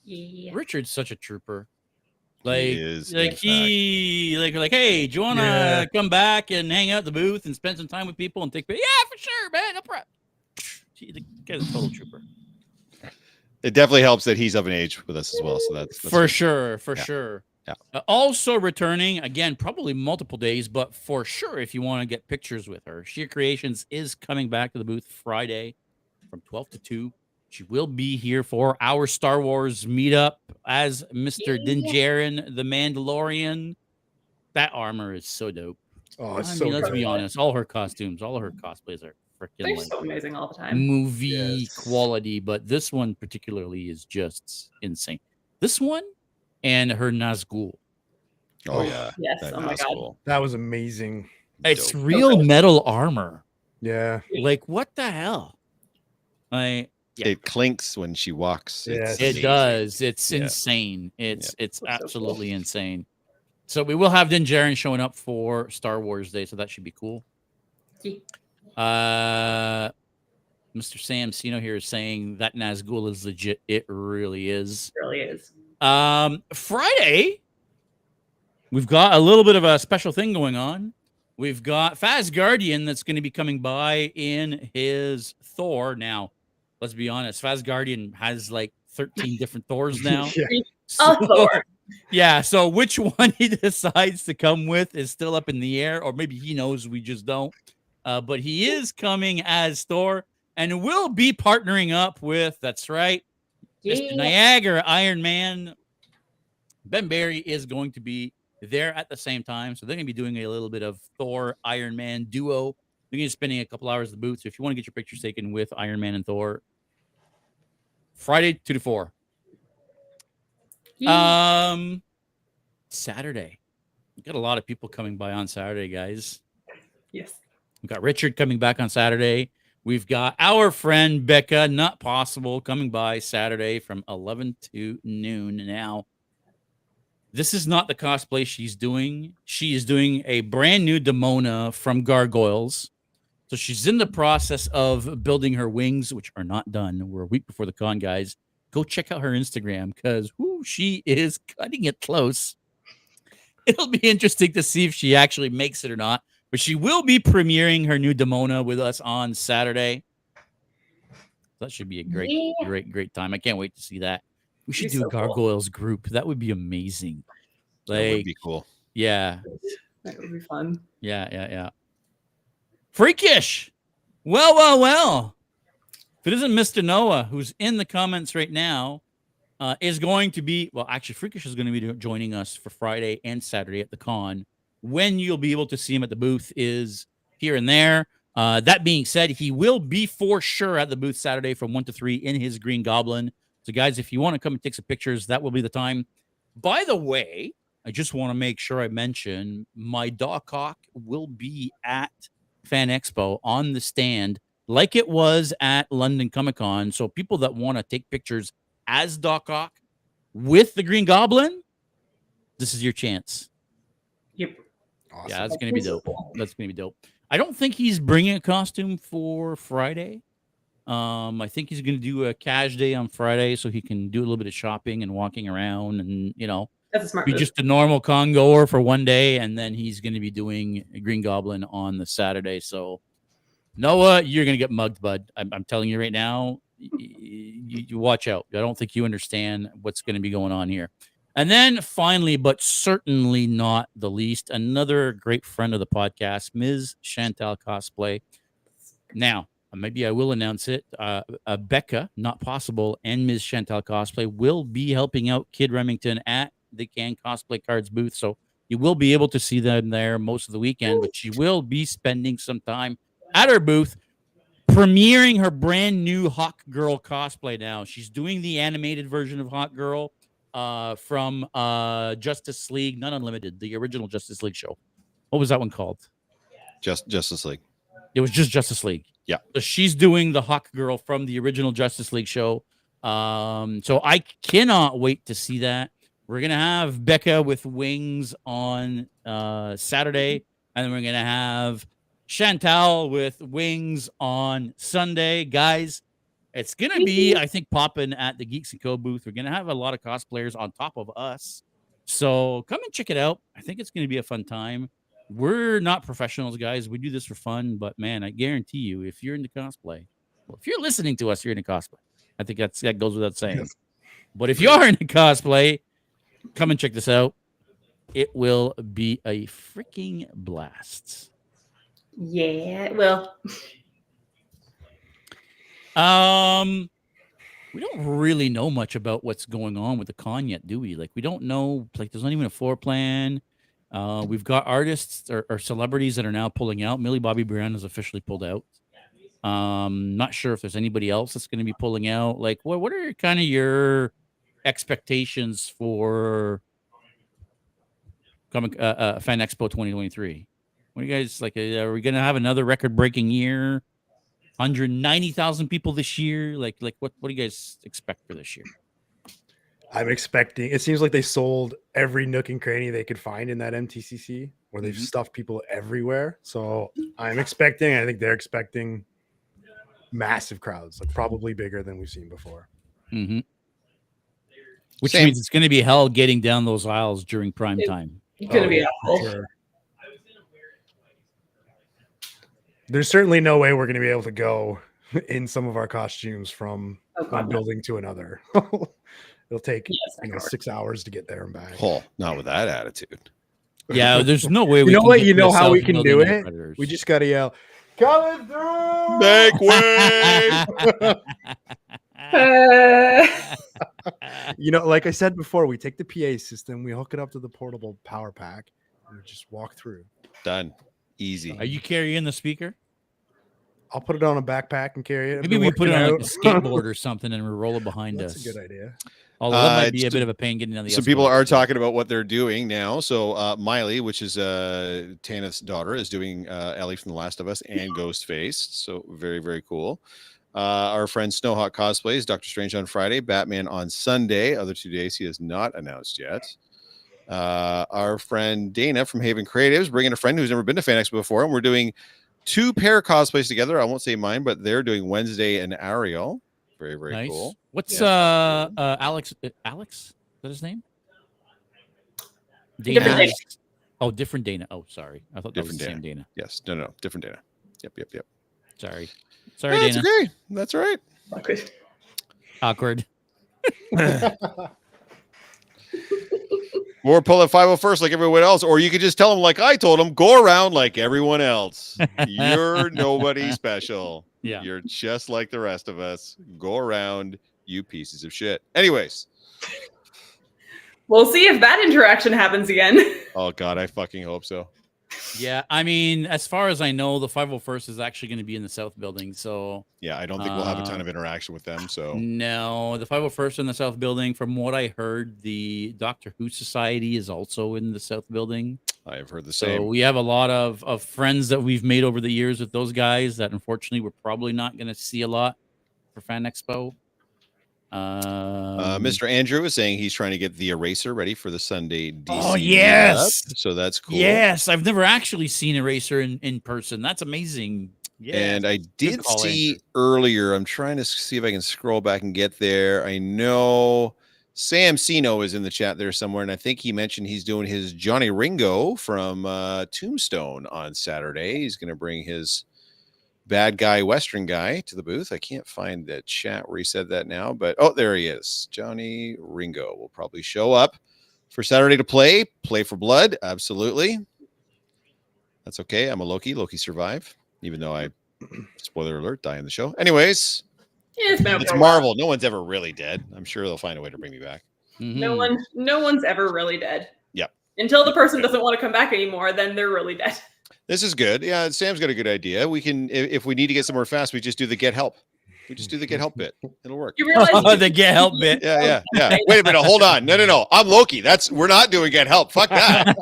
Speaker 4: Yeah.
Speaker 2: Richard's such a trooper.
Speaker 3: He
Speaker 2: Like,
Speaker 3: is, in
Speaker 2: like
Speaker 3: fact.
Speaker 2: he, like, like, hey, do you want to
Speaker 1: Yeah.
Speaker 2: come back and hang out at the booth and spend some time with people and take? Yeah, for sure, man. No problem. Gee, the guy's a total trooper.
Speaker 3: it definitely helps that he's of an age with us as well. So that's, that's
Speaker 2: for
Speaker 3: good.
Speaker 2: sure, for
Speaker 3: Yeah.
Speaker 2: sure.
Speaker 3: Yeah.
Speaker 2: Uh, also returning again, probably multiple days, but for sure, if you want to get pictures with her, Sheer Creations is coming back to the booth Friday from twelve to two. She will be here for our Star Wars meetup as Mister
Speaker 4: Yeah.
Speaker 2: Din Djarin, the Mandalorian. That armor is so dope.
Speaker 1: Oh,
Speaker 2: I
Speaker 1: it's
Speaker 2: mean,
Speaker 1: so
Speaker 2: let's
Speaker 1: good.
Speaker 2: be honest. All her costumes, all her cosplays are freaking
Speaker 4: They're
Speaker 2: like
Speaker 4: so amazing all the time.
Speaker 2: movie
Speaker 1: Yes.
Speaker 2: quality, but this one particularly is just insane. This one and her Nazgul.
Speaker 3: Oh
Speaker 1: Oh,
Speaker 3: yeah.
Speaker 4: Yes.
Speaker 3: that
Speaker 4: Oh my god.
Speaker 3: will-
Speaker 1: That was amazing.
Speaker 2: It's
Speaker 3: dope.
Speaker 2: real metal armor.
Speaker 1: Yeah.
Speaker 2: Like what the hell? I Yeah.
Speaker 3: It clinks when she walks.
Speaker 1: Yeah,
Speaker 3: It's
Speaker 2: it
Speaker 3: amazing.
Speaker 2: does. It's
Speaker 3: Yeah.
Speaker 2: insane. It's it's
Speaker 4: That's so cool.
Speaker 2: absolutely insane. So we will have Din Djarin showing up for Star Wars Day, so that should be cool. Uh, Mr. Sam Sino here is saying that Nazgul is legit. It really is.
Speaker 4: It really is.
Speaker 2: Um, Friday, we've got a little bit of a special thing going on. We've got Faz Guardian that's going to be coming by in his Thor. Now, let's be honest, Faz Guardian has like 13 [LAUGHS] different Thors now. [LAUGHS]
Speaker 1: Yeah. [LAUGHS]
Speaker 2: So-
Speaker 4: Thor.
Speaker 2: yeah, so which one he decides to come with is still up in the air, or maybe he knows we just don't. Uh, but he is coming as Thor and will be partnering up with, that's right, Mr. Niagara Iron Man. Ben Barry is going to be there at the same time. So they're going to be doing a little bit of Thor Iron Man duo. They're going to be spending a couple hours at the booth. So if you want to get your pictures taken with Iron Man and Thor, Friday, 2 to 4.
Speaker 4: Yeah.
Speaker 2: Um, Saturday. We got a lot of people coming by on Saturday, guys.
Speaker 4: yes.
Speaker 2: We've got Richard coming back on Saturday. We've got our friend Becca, not possible, coming by Saturday from 11 to noon. Now, this is not the cosplay she's doing. She is doing a brand new Demona from Gargoyles. So she's in the process of building her wings, which are not done. We're a week before the con, guys. Go check out her Instagram because she is cutting it close. [LAUGHS] It'll be interesting to see if she actually makes it or not but she will be premiering her new Demona with us on Saturday. That should be a great,
Speaker 4: Yeah.
Speaker 2: great, great time. I can't wait to see that. We should
Speaker 4: Be
Speaker 2: do
Speaker 4: so
Speaker 2: a
Speaker 4: cool.
Speaker 2: Gargoyles group. That would be amazing.
Speaker 3: That would
Speaker 2: Like,
Speaker 3: be cool.
Speaker 2: yeah,
Speaker 4: That would be fun.
Speaker 2: yeah, yeah, yeah. Freakish. Well, well, well. If it isn't Mr. Noah, who's in the comments right now, uh, is going to be well. Actually, Freakish is going to be joining us for Friday and Saturday at the con. When you'll be able to see him at the booth is here and there. Uh, that being said, he will be for sure at the booth Saturday from one to three in his Green Goblin. So, guys, if you want to come and take some pictures, that will be the time. By the way, I just want to make sure I mention my Doc Ock will be at Fan Expo on the stand like it was at London Comic Con. So people that want to take pictures as Doc Ock with the Green Goblin, this is your chance.
Speaker 4: Yep.
Speaker 1: Awesome.
Speaker 2: Yeah, that's gonna be dope. That's gonna be dope. I don't think he's bringing a costume for Friday. Um, I think he's gonna do a cash day on Friday so he can do a little bit of shopping and walking around and you know
Speaker 4: That's a smart
Speaker 2: be
Speaker 4: move.
Speaker 2: just a normal con goer for one day, and then he's going to be doing a Green Goblin on the Saturday. So, Noah, you're going to get mugged, bud. I'm, I'm telling you right now. y- y- You, you watch out. I don't think you understand what's going to be going on here. And then finally, but certainly not the least, another great friend of the podcast, Ms. Chantal Cosplay. Now, maybe I will announce it. Uh, uh, Becca, not possible, and Ms. Chantal Cosplay will be helping out Kid Remington at the Can Cosplay Cards booth. So you will be able to see them there most of the weekend, but she will be spending some time at her booth premiering her brand new Hawk Girl cosplay now. She's doing the animated version of Hawk Girl uh, from uh, Justice League, not Unlimited, the original Justice League show. What was that one called?
Speaker 3: Just Justice League.
Speaker 2: It was just Justice League.
Speaker 3: Yeah.
Speaker 2: So she's doing the Hawk Girl from the original Justice League show. Um, so I cannot wait to see that. We're gonna have Becca with wings on uh Saturday, and then we're gonna have Chantal with wings on Sunday. Guys, it's gonna be, mm-hmm. I think, popping at the Geeks and Co booth. We're gonna have a lot of cosplayers on top of us. So come and check it out. I think it's gonna be a fun time we're not professionals, guys. We do this for fun, but man, I guarantee you, if you're into cosplay, well, if you're listening to us, you're into cosplay. I think that's that goes without saying.
Speaker 1: Yes.
Speaker 2: But if you are into cosplay, come and check this out. It will be a freaking blast.
Speaker 4: yeah. Well, [LAUGHS]
Speaker 2: Um, we don't really know much about what's going on with the con yet, do we? Like, we don't know. Like, there's not even a floor plan. Uh, we've got artists or, or celebrities that are now pulling out. Millie Bobby Brown has officially pulled out. Um, not sure if there's anybody else that's going to be pulling out. Like, what what are kind of your expectations for coming uh, uh, Fan Expo 2023? What do you guys like? Uh, are we going to have another record-breaking year? 190,000 people this year. Like, like what what do you guys expect for this year?
Speaker 1: I'm expecting. It seems like they sold every nook and cranny they could find in that MTCC, where they've
Speaker 2: Mhm.
Speaker 1: stuffed people everywhere. So I'm expecting. I think they're expecting massive crowds, like probably bigger than we've seen before.
Speaker 2: Mm-hmm. Which
Speaker 3: Same.
Speaker 2: means it's going to be hell getting down those aisles during prime
Speaker 4: It-
Speaker 2: time.
Speaker 4: It's gonna
Speaker 1: Oh,
Speaker 4: be
Speaker 1: yeah,
Speaker 4: awful.
Speaker 1: sure. There's certainly no way we're going to be able to go in some of our costumes from
Speaker 4: Oh,
Speaker 1: one building to another. [LAUGHS] It'll take
Speaker 4: Yes,
Speaker 1: you know six hours to get there and back.
Speaker 3: Oh, not with that attitude.
Speaker 2: Yeah, [LAUGHS] there's no way.
Speaker 1: You
Speaker 2: we
Speaker 1: know
Speaker 2: can
Speaker 1: what? You know how we can do it?
Speaker 2: Predators.
Speaker 1: We just got to yell, coming through.
Speaker 3: Make way. [LAUGHS]
Speaker 1: You know, like I said before, we take the PA system, we hook it up to the portable power pack, and we just walk through.
Speaker 3: Done. Easy.
Speaker 2: Are you carrying the speaker?
Speaker 1: I'll put it on a backpack and carry it.
Speaker 2: Maybe we put it
Speaker 1: working
Speaker 2: on like a [LAUGHS] skateboard or something and we roll it behind
Speaker 1: That's
Speaker 2: us.
Speaker 1: That's a good idea.
Speaker 2: Although that
Speaker 3: Uh,
Speaker 2: might be a bit of a pain getting down the.
Speaker 3: so people are talking about what they're doing now. So uh, Miley, which is uh, Tana's daughter, is doing uh, Ellie from The Last of Us and Ghostface. So very very cool. Uh, our friend Snowhawk cosplays Doctor Strange on Friday, Batman on Sunday. Other two days he has not announced yet. Uh, our friend Dana from Haven Creatives bringing a friend who's never been to Fan Expo before, and we're doing two pair cosplays together. I won't say mine, but they're doing Wednesday and Ariel. Very very
Speaker 2: nice.
Speaker 3: cool.
Speaker 2: What's uh, uh Alex? uh, Alex? Is that his name?
Speaker 4: Different
Speaker 2: Dana.
Speaker 4: Dana.
Speaker 2: Oh, different Dana. Oh, sorry. I thought that
Speaker 3: Different
Speaker 2: was the same Dana.
Speaker 3: Yes, no no different Dana. Yep yep yep.
Speaker 2: Sorry. Sorry,
Speaker 3: That's
Speaker 2: Dana.
Speaker 3: okay. That's all right.
Speaker 4: awkward.
Speaker 2: Awkward. [LAUGHS] [LAUGHS]
Speaker 3: Or pull at 501st like everyone else, or you could just tell them like I told them, go around like everyone else. You're [LAUGHS] nobody special.
Speaker 2: Yeah.
Speaker 3: You're just like the rest of us. Go around, you pieces of shit. Anyways,
Speaker 4: We'll see if that interaction happens again. [LAUGHS]
Speaker 3: oh god, I fucking hope so.
Speaker 2: Yeah, I mean, as far as I know, the 501st is actually going to be in the South Building. So
Speaker 3: Yeah, I don't think we'll have a ton
Speaker 2: Uh,
Speaker 3: of interaction with them. So
Speaker 2: no, the 501st in the South Building. From what I heard, the Doctor Who Society is also in the South Building.
Speaker 3: I've heard the same.
Speaker 2: So we have a lot of, of friends that we've made over the years with those guys that unfortunately we're probably not going to see a lot for Fan Expo. Um,
Speaker 3: Uh, Mr. Andrew is saying he's trying to get the eraser ready for the Sunday DC.
Speaker 2: Oh, yes.
Speaker 3: So that's cool.
Speaker 2: Yes, I've never actually seen Eraser in, in person. That's amazing. Yeah.
Speaker 3: And I did see
Speaker 2: Andrew.
Speaker 3: earlier. I'm trying to see if I can scroll back and get there. I know Sam Sino is in the chat there somewhere, and I think he mentioned he's doing his Johnny Ringo from uh, Tombstone on Saturday. He's going to bring his bad guy Western guy to the booth. I can't find the chat where he said that now, but oh, there he is. Johnny Ringo will probably show up for Saturday to play. Play for blood, absolutely. That's okay. I'm a Loki. Loki survive, even though I [CLEARS THROAT] spoiler alert, die in the show. Anyways,
Speaker 4: Yeah, it's
Speaker 3: it's
Speaker 4: for a while.
Speaker 3: Marvel. No one's ever really dead. I'm sure they'll find a way to bring me back.
Speaker 4: No
Speaker 2: Mhm.
Speaker 4: one, no one's ever really dead.
Speaker 3: Yeah.
Speaker 4: Until the person doesn't want to come back anymore, then they're really dead.
Speaker 3: This is good. Yeah, Sam's got a good idea. We can, if, if we need to get somewhere fast, we just do the get help. We just do the get help bit. It'll work.
Speaker 4: You realize [LAUGHS]
Speaker 2: Oh, the get help bit.
Speaker 3: Yeah, yeah, [LAUGHS] yeah. Wait a minute. Hold on. No, no, no. I'm Loki. That's we're not doing get help. Fuck that.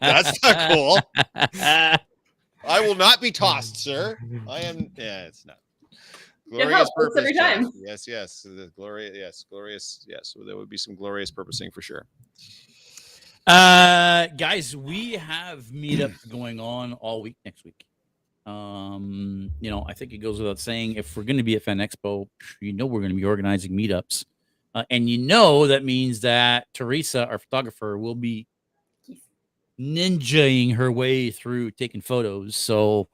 Speaker 3: That's not cool. [LAUGHS] I will not be tossed, sir. I am. Yeah, it's not.
Speaker 4: Get help, works every time.
Speaker 3: Yes, yes. The glorious. Yes, glorious. Yes. So there would be some glorious purposing for sure.
Speaker 2: Uh, guys, we have meetups [CLEARS THROAT] going on all week next week. Um, you know, I think it goes without saying if we're going to be at Fan Expo, you know we're going to be organizing meetups, uh, and you know that means that Teresa, our photographer, will be ninjaing her way through taking photos. So,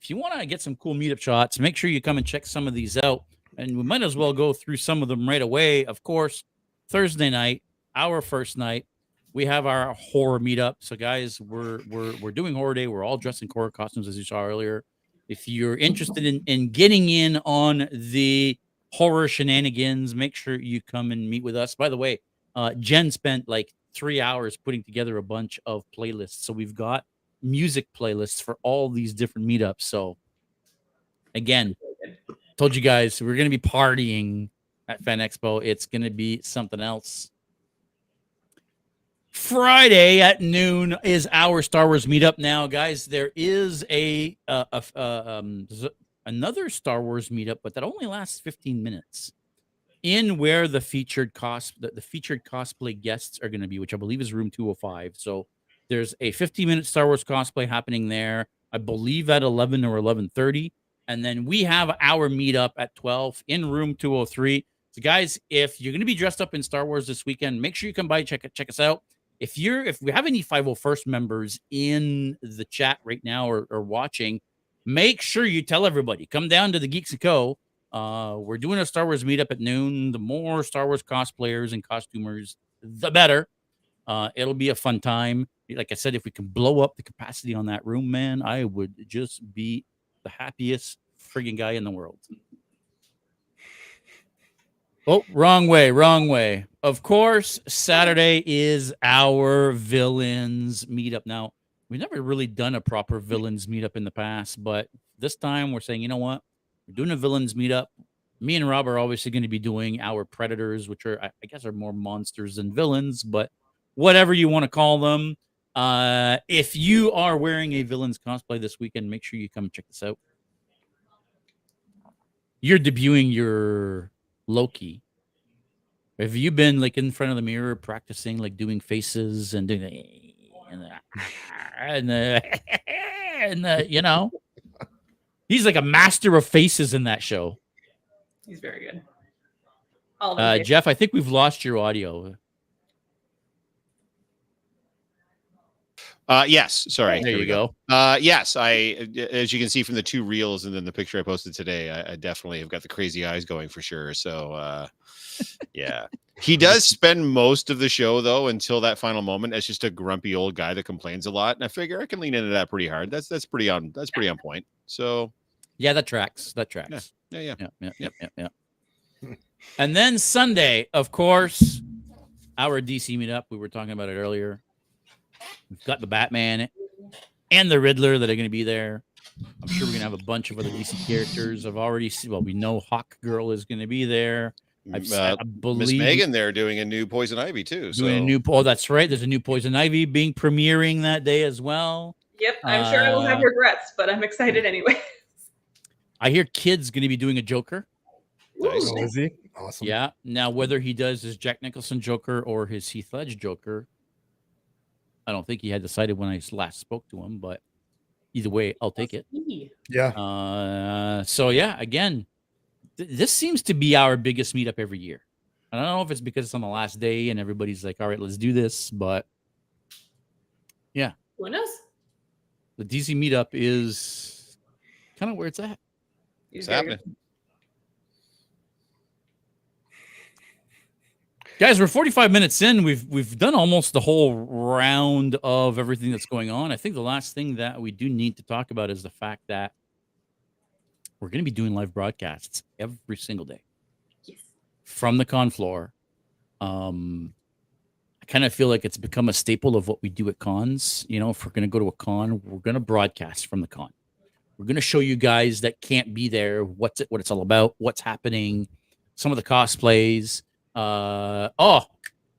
Speaker 2: if you want to get some cool meetup shots, make sure you come and check some of these out, and we might as well go through some of them right away. Of course, Thursday night, our first night we have our horror meetup. So guys, we're we're we're doing horror day. We're all dressed in horror costumes as you saw earlier. If you're interested in in getting in on the horror shenanigans, make sure you come and meet with us. By the way, uh, Jen spent like three hours putting together a bunch of playlists. So we've got music playlists for all these different meetups. So again, told you guys we're going to be partying at Fan Expo. It's going to be something else. Friday at noon is our Star Wars meetup. Now, guys, there is a, uh, a uh, um, another Star Wars meetup, but that only lasts 15 minutes. In where the featured cost the, the featured cosplay guests are going to be, which I believe is room 205. So there's a 15 minute Star Wars cosplay happening there. I believe at 11 or 11:30, and then we have our meetup at 12 in room 203. So, guys, if you're going to be dressed up in Star Wars this weekend, make sure you come by check check us out if you're if we have any 501st members in the chat right now or, or watching make sure you tell everybody. Come down to the geeks and co. Uh we're doing a star wars meetup at noon. The more star wars cosplayers and costumers the better. Uh it'll be a fun time. Like i said if we can blow up the capacity on that room man i would just be the happiest frigging guy in the world. Oh, wrong way, wrong way. Of course, Saturday is our villains meetup. Now, we've never really done a proper villains meetup in the past, but this time we're saying, you know what? We're doing a villains meetup. Me and Rob are obviously going to be doing our predators, which are, I guess, are more monsters than villains, but whatever you want to call them. Uh, if you are wearing a villains cosplay this weekend, make sure you come check this out. You're debuting your Loki. Have you been like in front of the mirror practicing like doing faces and doing the and the, [LAUGHS] and the, [LAUGHS] and the you know he's like a master of faces in that show.
Speaker 4: He's very good. All of them
Speaker 2: Uh. Jeff, I think we've lost your audio.
Speaker 3: Uh, yes, sorry.
Speaker 2: There you
Speaker 3: we
Speaker 2: go.
Speaker 3: Uh, yes, I, as you can see from the two reels and then the picture I posted today, I, I definitely have got the crazy eyes going for sure. So, uh, [LAUGHS] yeah, he does spend most of the show though until that final moment as just a grumpy old guy that complains a lot, and I figure I can lean into that pretty hard. That's that's pretty on that's pretty on point. So,
Speaker 2: Yeah, that tracks. That tracks.
Speaker 3: yeah, yeah.
Speaker 2: yeah, yeah, yeah, yeah, yeah. [LAUGHS] and then Sunday, of course, our DC meetup. We were talking about it earlier. We've got the Batman and the Riddler that are going to be there. I'm sure we're going to have a bunch of other DC characters. I've already seen, well, we know Hawk Girl is going to be there. I've,
Speaker 3: Uh,
Speaker 2: I
Speaker 3: Miss Megan there doing a new Poison Ivy too. So
Speaker 2: doing a new. Oh, that's right. There's a new Poison Ivy being premiering that day as well.
Speaker 4: Yep, I'm sure I will have
Speaker 2: uh,
Speaker 4: regrets, but I'm excited anyway.
Speaker 2: I hear Kid's going to be doing a Joker.
Speaker 3: Nice.
Speaker 1: Oh, is he? Awesome.
Speaker 2: Yeah. Now, whether he does his Jack Nicholson Joker or his Heath Ledger Joker, I don't think he had decided when I last spoke to him. But either way, I'll take it.
Speaker 1: Yeah.
Speaker 2: Uh, so yeah, again, th- this seems to be our biggest meetup every year. I don't know if it's because it's on the last day and everybody's like, "All right, let's do this," but yeah.
Speaker 4: Who knows?
Speaker 2: the DC meetup is kind of where it's at.
Speaker 4: He's
Speaker 3: it's
Speaker 4: very
Speaker 3: happening.
Speaker 2: Guys, we're 45 minutes in. We've we've done almost the whole round of everything that's going on. I think the last thing that we do need to talk about is the fact that we're going to be doing live broadcasts every single day
Speaker 4: Yes.
Speaker 2: from the con floor. Um, I kind of feel like it's become a staple of what we do at cons. You know, if we're going to go to a con, we're going to broadcast from the con. We're going to show you guys that can't be there what's it, what it's all about, what's happening, some of the cosplays. Uh, oh,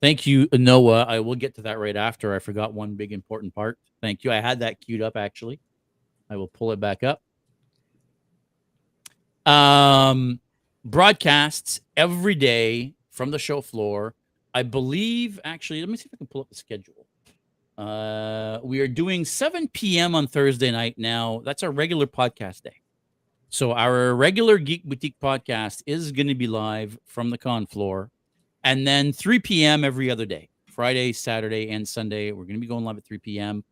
Speaker 2: thank you, Noah. I will get to that right after. I forgot one big important part. Thank you. I had that queued up actually. I will pull it back up. Um, broadcasts every day from the show floor. I believe actually, let me see if I can pull up the schedule. Uh, we are doing 7 p.m. on Thursday night now. That's our regular podcast day. So our regular Geek Boutique podcast is going to be live from the con floor, and then 3 p.m. every other day, Friday, Saturday, and Sunday. We're going to be going live at 3 p.m.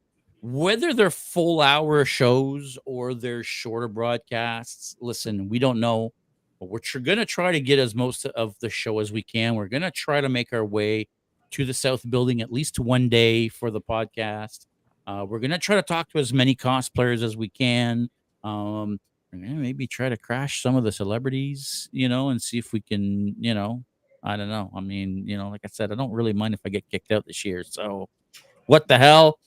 Speaker 2: Whether they're full hour shows or they're shorter broadcasts, listen, we don't know, but we're going to try to get as most of the show as we can. We're going to try to make our way to the South Building at least one day for the podcast. Uh, we're going to try to talk to as many cosplayers as we can. Um, maybe try to crash some of the celebrities, you know, and see if we can, you know, I don't know. I mean, you know, like I said, I don't really mind if I get kicked out this year. So, what the hell?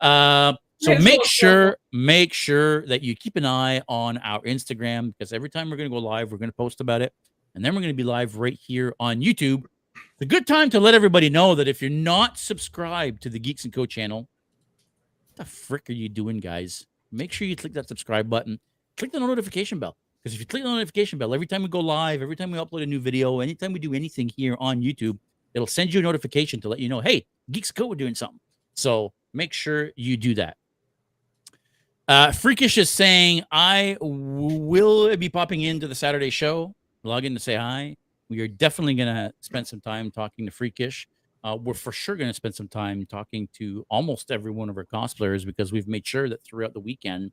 Speaker 2: Uh, so make sure make sure that you keep an eye on our Instagram because every time we're going to go live, we're going to post about it, and then we're going to be live right here on YouTube. It's a good time to let everybody know that if you're not subscribed to the Geeks and Co channel, what the frick are you doing, guys? Make sure you click that subscribe button. Click the notification bell. Because if you click the notification bell, every time we go live, every time we upload a new video, anytime we do anything here on YouTube, it'll send you a notification to let you know, hey, Geeks Co, we're doing something. So make sure you do that. Uh, Freakish is saying, I will be popping into the Saturday show, log in to say hi. We are definitely going to spend some time talking to Freakish. Uh, we're for sure going to spend some time talking to almost every one of our cosplayers because we've made sure that throughout the weekend,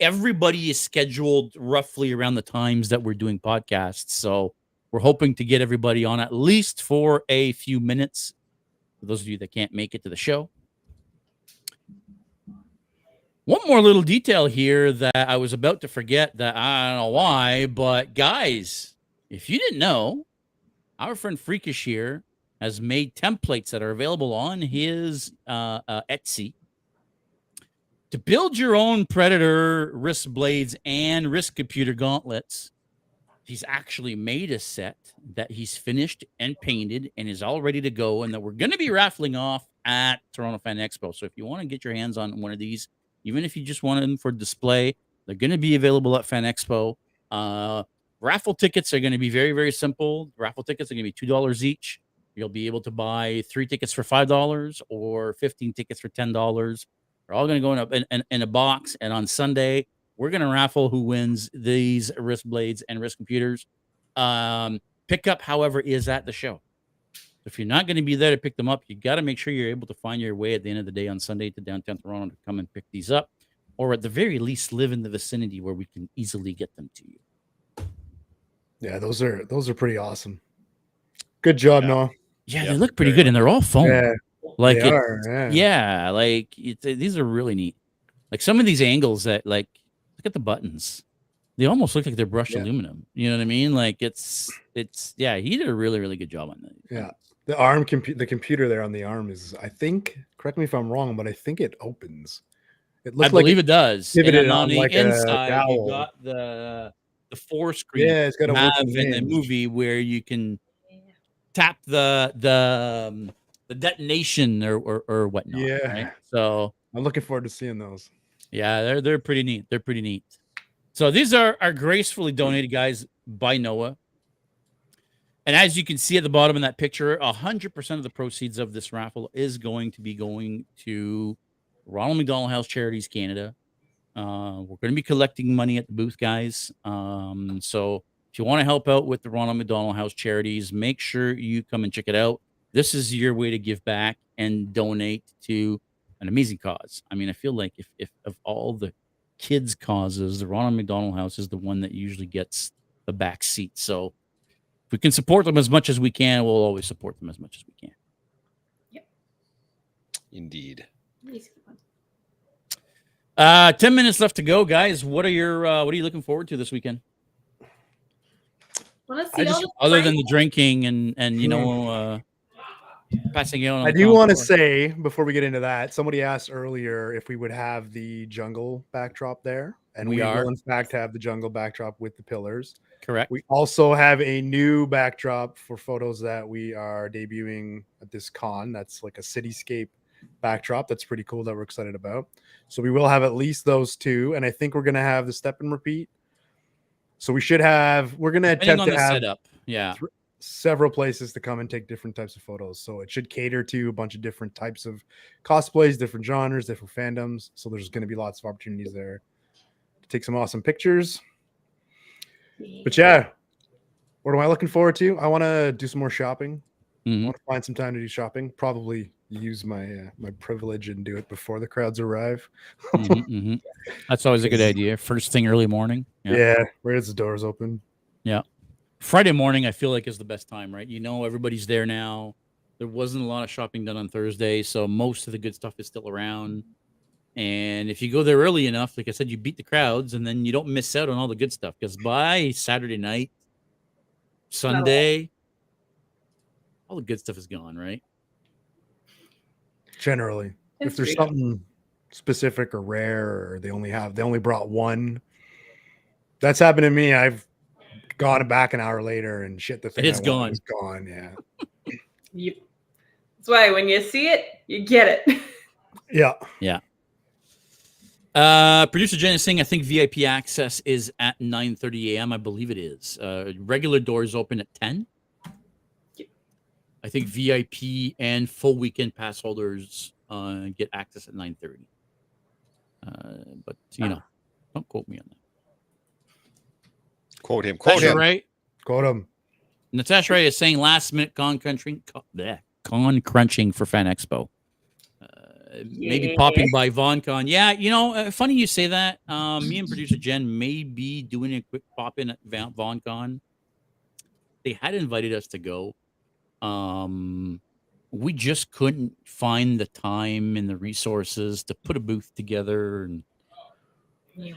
Speaker 2: everybody is scheduled roughly around the times that we're doing podcasts. So we're hoping to get everybody on at least for a few minutes. For those of you that can't make it to the show. One more little detail here that I was about to forget that I don't know why, but guys, if you didn't know, our friend Freakish here has made templates that are available on his uh, uh, Etsy to build your own predator wrist blades and wrist computer gauntlets he's actually made a set that he's finished and painted and is all ready to go and that we're going to be raffling off at toronto fan expo. So if you want to get your hands on one of these even if you just want them for display they're going to be available at fan expo. Uh, raffle tickets are going to be very very simple. Raffle tickets are going to be two dollars each. You'll be able to buy three tickets for five dollars or 15 tickets for ten dollars they're all going to go in a, in, in, in a box. And on Sunday, we're going to raffle who wins these wrist blades and wrist computers. Um, pickup, however, is at the show. If you're not going to be there to pick them up, you got to make sure you're able to find your way at the end of the day on Sunday to downtown Toronto to come and pick these up, or at the very least, live in the vicinity where we can easily get them to you.
Speaker 1: Yeah, those are those are pretty awesome. Good job,
Speaker 3: Yeah.
Speaker 1: Noah.
Speaker 2: Yeah,
Speaker 3: Yeah,
Speaker 2: they look pretty good, and they're all foam.
Speaker 1: Yeah,
Speaker 2: like it-
Speaker 1: are. Yeah.
Speaker 2: yeah like it, these are really neat like some of these angles that like look at the buttons they almost look like they're brushed
Speaker 1: Yeah.
Speaker 2: aluminum you know what i mean like it's it's yeah he did a really really good job on that
Speaker 1: Yeah. The arm compu- the computer there on the arm is I think correct me if I'm wrong, but I think it opens. It
Speaker 2: i
Speaker 1: looks like
Speaker 2: believe it does and on the
Speaker 1: like a
Speaker 2: inside you got the the four screen
Speaker 1: yeah, it's got a
Speaker 2: have in the movie where you can tap the the um, the detonation or or, or whatnot
Speaker 1: Yeah.
Speaker 2: right? so
Speaker 1: I'm looking forward to seeing those.
Speaker 2: Yeah, they're they're pretty neat. They're pretty neat. So these are are gracefully donated guys by Noah. And as you can see at the bottom in that picture, hundred percent of the proceeds of this raffle is going to be going to Ronald McDonald House Charities Canada. Uh, we're going to be collecting money at the booth, guys. Um, so if you want to help out with the Ronald McDonald House Charities, make sure you come and check it out. This is your way to give back and donate to an amazing cause. I mean, I feel like if, if of all the kids' causes, the Ronald McDonald House is the one that usually gets the back seat. So if we can support them as much as we can, we'll always support them as much as we can. Yep.
Speaker 3: Indeed.
Speaker 2: Uh, ten minutes left to go, guys. What are your uh, what are you looking forward to this weekend?
Speaker 4: Want to
Speaker 1: I
Speaker 4: see
Speaker 1: just-
Speaker 2: Other than the drinking and and you know uh, passing out. On
Speaker 1: I do want to say before we get into that, somebody asked earlier if we would have the jungle backdrop there, and
Speaker 2: We
Speaker 1: we,
Speaker 2: are.
Speaker 1: will in fact have the jungle backdrop with the pillars.
Speaker 2: correct.
Speaker 1: We also have a new backdrop for photos that we are debuting at this con. That's like a cityscape backdrop. That's pretty cool that we're excited about. So we will have at least those two, and I think we're gonna have the step and repeat. So we should have. We're gonna
Speaker 2: Depending
Speaker 1: attempt
Speaker 2: on
Speaker 1: to
Speaker 2: the
Speaker 1: have
Speaker 2: setup, yeah.
Speaker 1: Several places to come and take different types of photos. So it should cater to a bunch of different types of cosplays, different genres, different fandoms. So there's going to be lots of opportunities there to take some awesome pictures. But yeah, what am I looking forward to? I want to do some more shopping. I
Speaker 2: Mhm.
Speaker 1: want to find some time to do shopping. Probably use my uh, my privilege and do it before the crowds arrive.
Speaker 2: Mhm, [LAUGHS] mhm. That's always a good idea. First thing early morning. Yeah.
Speaker 1: Yeah, where does the doors open?
Speaker 2: Friday morning, I feel like is the best time, right? You know, everybody's there now. There wasn't a lot of shopping done on Thursday, so most of the good stuff is still around. And if you go there early enough, like I said, you beat the crowds, and then you don't miss out on all the good stuff. Because by Saturday night, Sunday, all the good stuff is gone, right?
Speaker 1: Generally, if there's something specific or rare, or they only have they only brought one. That's happened to me. I've gone back an hour later and shit. The thing
Speaker 2: it's
Speaker 1: gone. It's gone. Yeah, [LAUGHS]
Speaker 4: You, that's why when you see it, you get it. [LAUGHS]
Speaker 1: Yeah. Yeah.
Speaker 2: Uh, producer Jen is saying, I think VIP access is at 9 30 a.m. I believe it is. Uh, regular doors open at 10.
Speaker 4: Yep.
Speaker 2: I think VIP and full weekend pass holders uh, get access at 9 30. Uh, but, you know, don't quote me on that.
Speaker 3: Quote him. Quote
Speaker 2: Natasha
Speaker 3: him.
Speaker 2: Ray,
Speaker 1: Quote him.
Speaker 2: Natasha Ray is saying last minute con crunching, con, con crunching for Fan Expo. Uh, maybe
Speaker 4: Yeah.
Speaker 2: popping by VonCon. Yeah, you know, uh, funny you say that. Um, me and producer Jen may be doing a quick pop in at Van- VonCon. They had invited us to go. Um, we just couldn't find the time and the resources to put a booth together and
Speaker 4: Yeah.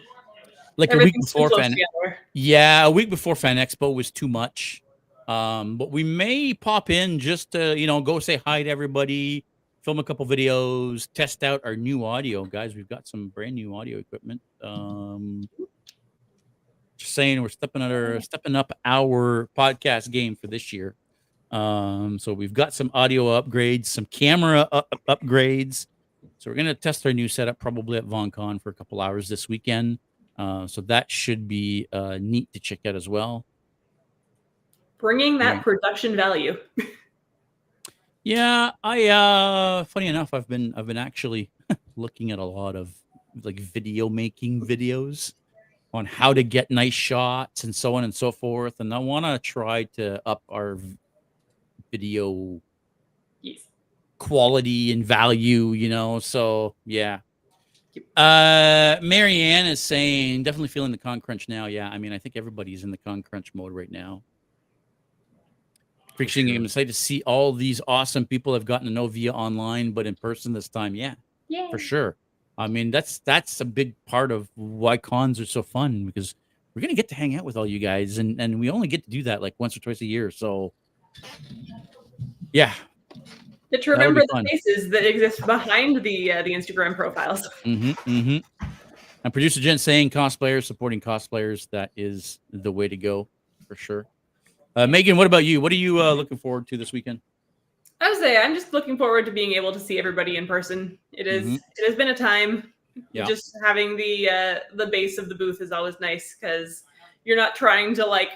Speaker 2: Like a week before Fan
Speaker 4: together.
Speaker 2: yeah, a week before Fan Expo was too much. Um, but we may pop in just to, you know, go say hi to everybody, film a couple videos, test out our new audio, guys. We've got some brand new audio equipment. Um, just saying, we're stepping up our stepping up our podcast game for this year. Um, so we've got some audio upgrades, some camera up- upgrades. So we're gonna test our new setup probably at VonCon for a couple hours this weekend. Uh, so that should be uh, neat to check out as well.
Speaker 4: Bringing that
Speaker 2: Yeah.
Speaker 4: production value. [LAUGHS]
Speaker 2: Yeah, I uh funny enough, I've been I've been actually [LAUGHS] looking at a lot of like video making videos on how to get nice shots and so on and so forth. And I want to try to up our video
Speaker 4: Yes.
Speaker 2: quality and value, you know. So yeah. Uh Marianne is saying definitely feeling the con crunch now. Yeah, I mean I think everybody's in the con crunch mode right now. Appreciating
Speaker 1: sure.
Speaker 2: I'm excited to see all these awesome people I've gotten to know via online, but in person this time. Yeah,
Speaker 4: Yeah.
Speaker 2: for sure. I mean, that's that's a big part of why cons are so fun because we're gonna get to hang out with all you guys, and and we only get to do that like once or twice a year. So, yeah,
Speaker 4: Get to remember the
Speaker 2: fun.
Speaker 4: faces that exist behind the uh, the Instagram profiles.
Speaker 2: Mm-hmm, mm-hmm. And producer Jen saying cosplayers supporting cosplayers. That is the way to go for sure. Uh, Megan, what about you? What are you uh, looking forward to this weekend?
Speaker 4: I would say I'm just looking forward to being able to see everybody in person. It is-
Speaker 2: Mhm.
Speaker 4: it has been a time.
Speaker 2: Yeah.
Speaker 4: Just having the uh, the base of the booth is always nice because you're not trying to like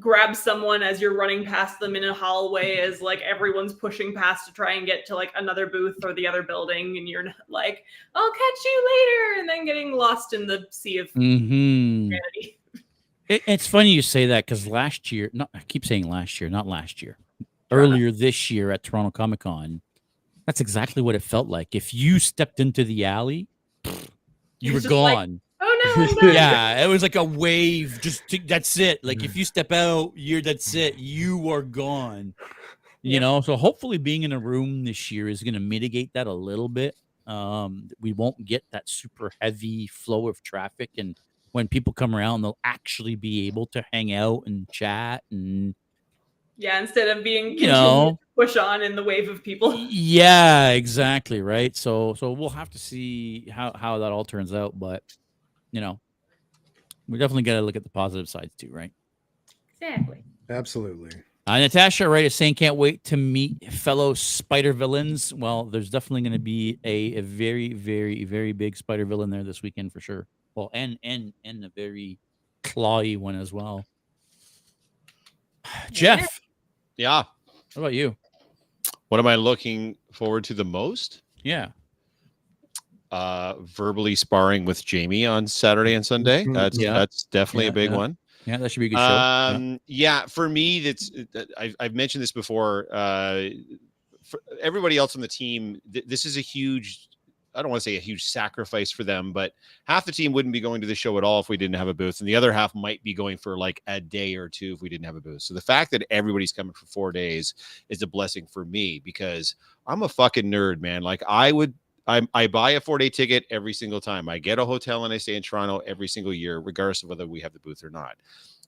Speaker 4: grab someone as you're running past them in a hallway as like everyone's pushing past to try and get to like another booth or the other building and you're not like I'll catch you later and then getting lost in the sea of
Speaker 2: Mm-hmm.
Speaker 4: humanity.
Speaker 2: It, it's funny you say that because last year, not I keep saying last year, not last year, earlier this year at Toronto Comic Con, that's exactly what it felt like. If you stepped into the alley, you
Speaker 4: You're
Speaker 2: were
Speaker 4: gone like,
Speaker 2: gone.
Speaker 4: No, I'm done.
Speaker 2: yeah, it was like a wave. Just to, that's it. Like if you step out, you're that's it. You are gone. You
Speaker 4: Yeah.
Speaker 2: know. So hopefully, being in a room this year is going to mitigate that a little bit. Um, we won't get that super heavy flow of traffic, and when people come around, they'll actually be able to hang out and chat and
Speaker 4: Yeah, instead of being
Speaker 2: you know
Speaker 4: push on in the wave of people.
Speaker 2: yeah exactly right so so we'll have to see how how that all turns out but you know we definitely got to look at the positive sides too right
Speaker 4: Exactly.
Speaker 1: Absolutely.
Speaker 2: uh, Natasha Ray is saying can't wait to meet fellow spider villains well there's definitely going to be a, a very very very big spider villain there this weekend for sure well and and and a very clawy one as well [SIGHS] jeff
Speaker 3: Yeah.
Speaker 2: what about you
Speaker 3: What am I looking forward to the most?
Speaker 2: yeah
Speaker 3: Uh, verbally sparring with Jamie on Saturday and Sunday.
Speaker 1: Mhm.
Speaker 3: That's
Speaker 2: Yeah.
Speaker 3: that's definitely
Speaker 2: Yeah,
Speaker 3: a big
Speaker 2: yeah.
Speaker 3: one.
Speaker 2: yeah that should be a good show Yeah.
Speaker 3: Um, yeah. for me, that's uh, I've, I've mentioned this before. Uh, for everybody else on the team, th- this is a huge. I don't want to say a huge sacrifice for them, but half the team wouldn't be going to the show at all if we didn't have a booth, and the other half might be going for like a day or two if we didn't have a booth. So the fact that everybody's coming for four days is a blessing for me because I'm a fucking nerd, man. Like I would I I buy a four day ticket every single time. I get a hotel and I stay in Toronto every single year, regardless of whether we have the booth or not.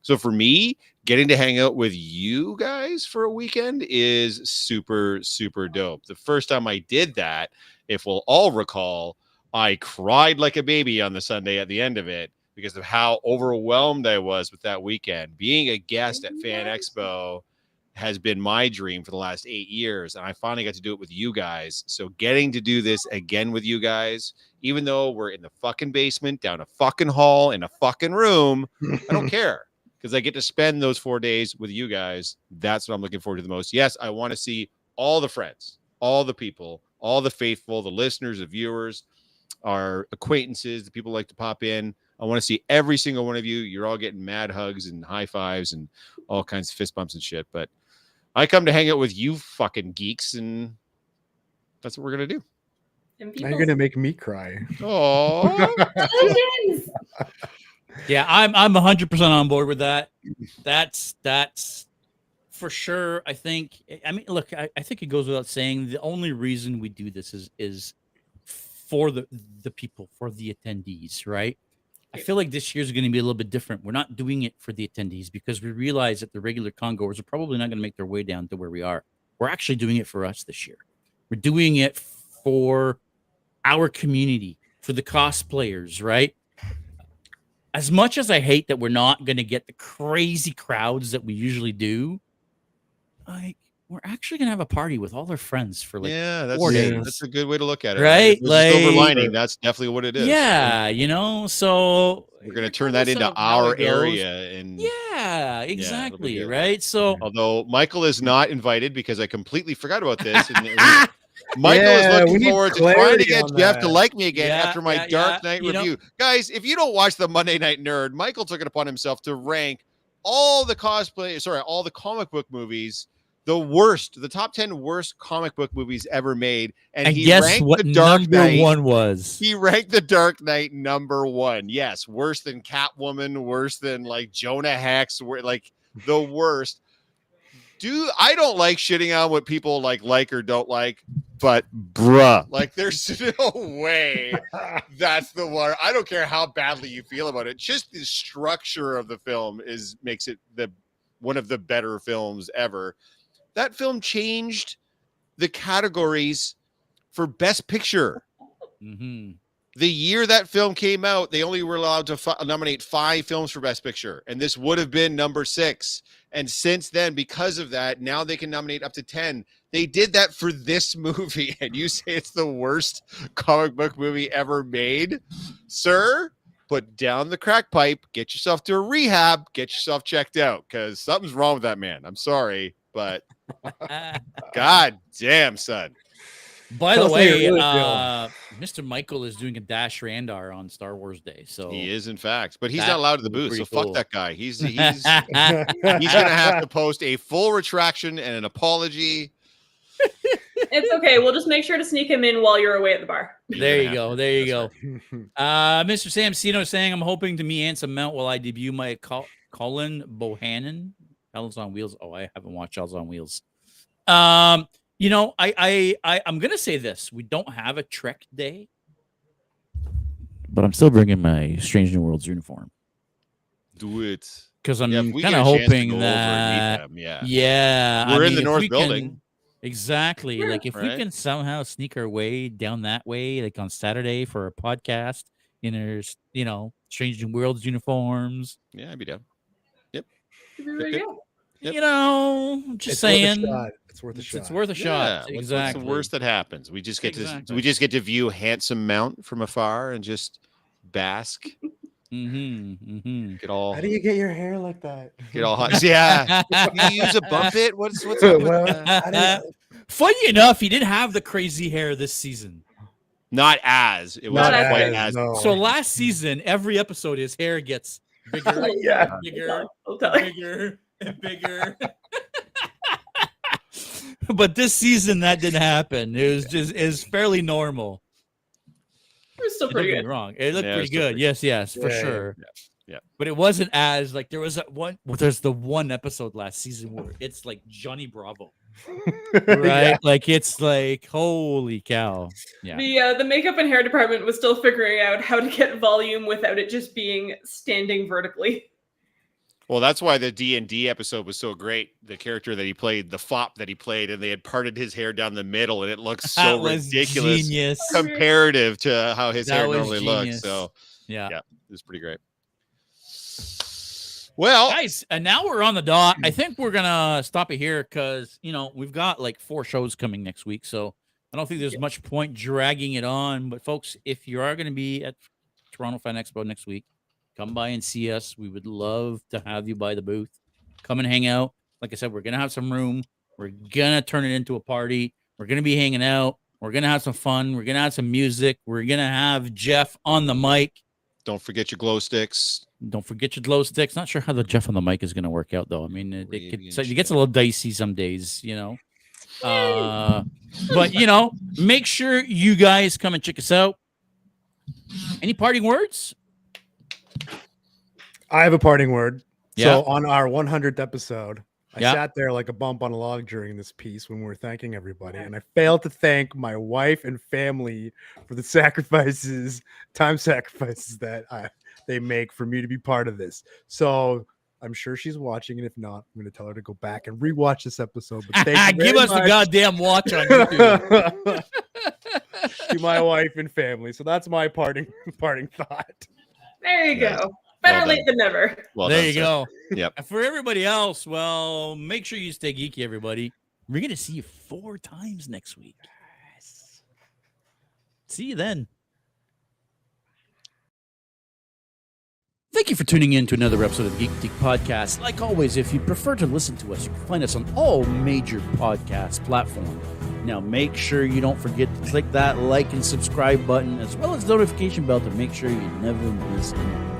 Speaker 3: So for me, getting to hang out with you guys for a weekend is super super dope. The first time I did that, if we'll all recall, I cried like a baby on the Sunday at the end of it because of how overwhelmed I was with that weekend. Being a guest at Fan Expo has been my dream for the last eight years. And I finally got to do it with you guys. So getting to do this again with you guys, even though we're in the fucking basement, down a fucking hall, in a fucking room, I don't [LAUGHS] care because I get to spend those four days with you guys. That's what I'm looking forward to the most. Yes, I want to see all the friends, all the people, all the faithful, the listeners, the viewers, our acquaintances, the people like to pop in. I want to see every single one of you. You're all getting mad hugs and high fives and all kinds of fist bumps and shit. But I come to hang out with you fucking geeks, and that's what we're gonna do.
Speaker 4: And
Speaker 1: Now you're gonna make me cry.
Speaker 3: Oh, [LAUGHS]
Speaker 2: Yeah, I'm I'm 100% on board with that. That's that's for sure. I think I mean look, I, I think it goes without saying the only reason we do this is is for the the people, for the attendees, right? I feel like this year's going to be a little bit different. We're not doing it for the attendees because we realize that the regular congoers are probably not going to make their way down to where we are. We're actually doing it for us this year. We're doing it for our community, for the cosplayers, right? as much as I hate that we're not going to get the crazy crowds that we usually do, like we're actually going to have a party with all our friends for like
Speaker 3: yeah, that's
Speaker 2: four
Speaker 1: days.
Speaker 3: that's a good way to look at it.
Speaker 2: Right?
Speaker 3: If there's silver
Speaker 2: Like-
Speaker 3: lining. That's definitely what it is.
Speaker 2: yeah, you know, so
Speaker 3: we're gonna turn that into our area, and
Speaker 2: Yeah, exactly,
Speaker 3: good.
Speaker 2: right? So
Speaker 3: although Michael is not invited because I completely forgot about [LAUGHS] this. And Michael
Speaker 1: Yeah,
Speaker 3: is looking forward to trying to
Speaker 1: clarity
Speaker 3: get
Speaker 1: on
Speaker 3: Jeff to like me again
Speaker 2: Yeah,
Speaker 3: after my
Speaker 2: yeah,
Speaker 3: Dark
Speaker 2: yeah,
Speaker 3: Knight
Speaker 2: you know-
Speaker 3: review. Guys, if you don't watch the Monday Night Nerd, Michael took it upon himself to rank all the cosplay, sorry, all the comic book movies, the worst, the top 10 worst comic book movies ever made. And,
Speaker 2: and
Speaker 3: he
Speaker 2: guess
Speaker 3: ranked
Speaker 2: what
Speaker 3: the Dark
Speaker 2: number
Speaker 3: Knight.
Speaker 2: one was?
Speaker 3: He ranked the Dark Knight number one. Yes, worse than Catwoman, worse than like Jonah Hex, like the worst. Do I don't like shitting on what people like like or don't like, but bruh, like there's [LAUGHS] no way that's the one. I don't care how badly you feel about it. Just the structure of the film is makes it the one of the better films ever. That film changed the categories for best picture
Speaker 2: hmm
Speaker 3: the year that film came out, they only were allowed to fi- nominate five films for Best Picture, and this would have been number six. And since then, because of that, now they can nominate up to 10. They did that for this [LAUGHS] movie, and you say it's the worst comic book movie ever made? Sir, put down the crack pipe, get yourself to a rehab, get yourself checked out, because something's wrong with that man. I'm sorry, but [LAUGHS] god damn, son.
Speaker 2: By the
Speaker 1: Tell us how you
Speaker 2: way,
Speaker 1: really feel.
Speaker 2: uh, Mr. Michael is doing a Dash Rendar on Star Wars Day. So
Speaker 3: He is, in fact, but he's not allowed to the booth,
Speaker 2: pretty
Speaker 3: so fuck
Speaker 2: cool.
Speaker 3: that guy. He's [LAUGHS] he's he's gonna have to post a full retraction and an apology.
Speaker 4: It's okay. We'll just make sure to sneak him in while you're away at the bar.
Speaker 2: there you go. There you go. Uh, Mr. Sam Sino saying, I'm hoping to meet Anson Mount while I debut my Col- Cullen Bohannon. Hell's on Wheels. Oh, I haven't watched Hell's on Wheels. Um, you know, I, I, I, I'm gonna say this: we don't have a Trek day, but I'm still bringing my Strange New Worlds uniform
Speaker 3: Do it.
Speaker 2: because I'm
Speaker 3: Yeah,
Speaker 2: kind of
Speaker 3: a chance to
Speaker 2: hoping
Speaker 3: go over and meet
Speaker 2: that.
Speaker 3: them, yeah.
Speaker 2: Yeah,
Speaker 3: We're in the north building.
Speaker 2: can- exactly.
Speaker 4: Yeah.
Speaker 2: Like if we can somehow sneak our way down that way, like on Saturday for a podcast in our, you know, Strange New Worlds uniforms.
Speaker 3: Yeah, I'd be down.
Speaker 4: Yep. be ready to go.
Speaker 3: Yep.
Speaker 2: You know, just
Speaker 1: It's
Speaker 2: saying,
Speaker 1: Worth. It's worth a
Speaker 2: it's,
Speaker 1: shot.
Speaker 2: it's worth a shot.
Speaker 3: what's-
Speaker 2: exactly.
Speaker 3: What's the worst that happens? We just get to we just get to view handsome Mount from afar and just bask,
Speaker 2: Mm-hmm. Mm-hmm.
Speaker 3: get all
Speaker 1: How do you get your hair like that?
Speaker 3: get all hot. Yeah, [LAUGHS] you use a bump it. What's what's up with
Speaker 1: Well,
Speaker 3: that?
Speaker 1: you-
Speaker 2: Funny enough, he didn't have the crazy hair this season.
Speaker 3: Not as it
Speaker 1: Not
Speaker 3: wasn't quite
Speaker 1: as,
Speaker 3: as.
Speaker 1: no.
Speaker 2: So last season, every episode, his hair gets bigger, [LAUGHS]
Speaker 1: yeah.
Speaker 2: bigger,
Speaker 4: I'll tell you.
Speaker 2: bigger and [LAUGHS] bigger. [LAUGHS] but this season that didn't happen. It was just is fairly normal.
Speaker 4: It was still pretty
Speaker 2: get me
Speaker 4: good.
Speaker 2: wrong. It looked
Speaker 3: Yeah,
Speaker 2: pretty
Speaker 3: still
Speaker 2: good.
Speaker 3: pretty
Speaker 2: Yes, yes, for
Speaker 1: Yeah, yeah,
Speaker 2: sure.
Speaker 3: yeah, yeah.
Speaker 2: But it wasn't as like there was that one well, there's the one episode last season where it's like Johnny Bravo. [LAUGHS] right?
Speaker 1: Yeah.
Speaker 2: Like it's like holy cow. Yeah.
Speaker 4: The uh, the makeup and hair department was still figuring out how to get volume without it just being standing vertically.
Speaker 3: Well, that's why the D and D episode was so great. The character that he played, the fop that he played, and they had parted his hair down the middle, and it looks [LAUGHS] so ridiculous
Speaker 2: Genius.
Speaker 3: comparative to how his
Speaker 2: That
Speaker 3: hair normally
Speaker 2: genius.
Speaker 3: looks. So
Speaker 2: Yeah.
Speaker 3: Yeah. it was pretty great. Well,
Speaker 2: Guys, and now we're on the dot. I [CLEARS THROAT] think we're gonna stop it here because you know we've got like four shows coming next week, so I don't think there's much point dragging it on. But folks, if you are going to be at Toronto Fan Expo next week, come by and see us. We would love to have you by the booth. Come and hang out. Like I said, we're gonna have some room. We're gonna turn it into a party. We're gonna be hanging out. We're gonna have some fun. We're gonna have some music. We're gonna have Jeff on the mic.
Speaker 3: don't forget your glow sticks.
Speaker 2: Don't forget your glow sticks. Not sure how the Jeff on the mic is going to work out, though. I mean, it, it, could, so it gets a little dicey some days, you know. Uh, but you know, make sure you guys come and check us out. Any parting words?
Speaker 1: I have a parting word.
Speaker 2: Yeah.
Speaker 1: So on our 100th episode, I
Speaker 2: Yeah.
Speaker 1: sat there like a bump on a log during this piece when we were thanking everybody, and I failed to thank my wife and family for the [LAUGHS] sacrifices, time sacrifices that I, they make for me to be part of this. So I'm sure she's watching, and if not, I'm going to tell her to go back and rewatch this episode. But thank you [LAUGHS]
Speaker 2: Give
Speaker 1: very
Speaker 2: us the goddamn watch on YouTube. [LAUGHS]
Speaker 1: to my wife and family. So that's my parting parting thought.
Speaker 4: There you
Speaker 3: Right.
Speaker 4: go. Better
Speaker 3: Well
Speaker 4: late than never.
Speaker 3: Well,
Speaker 2: there
Speaker 3: done,
Speaker 2: you
Speaker 3: sir.
Speaker 2: go.
Speaker 3: Yep.
Speaker 2: And for everybody else, well, make sure you stay geeky, everybody. We're going to see you four times next week. Yes. See you then. Thank you for tuning in to another episode of the Geek Boutique Podcast. Like always, if you prefer to listen to us, you can find us on all major podcast platforms. Now, make sure you don't forget to click that like and subscribe button, as well as the notification bell to make sure you never miss an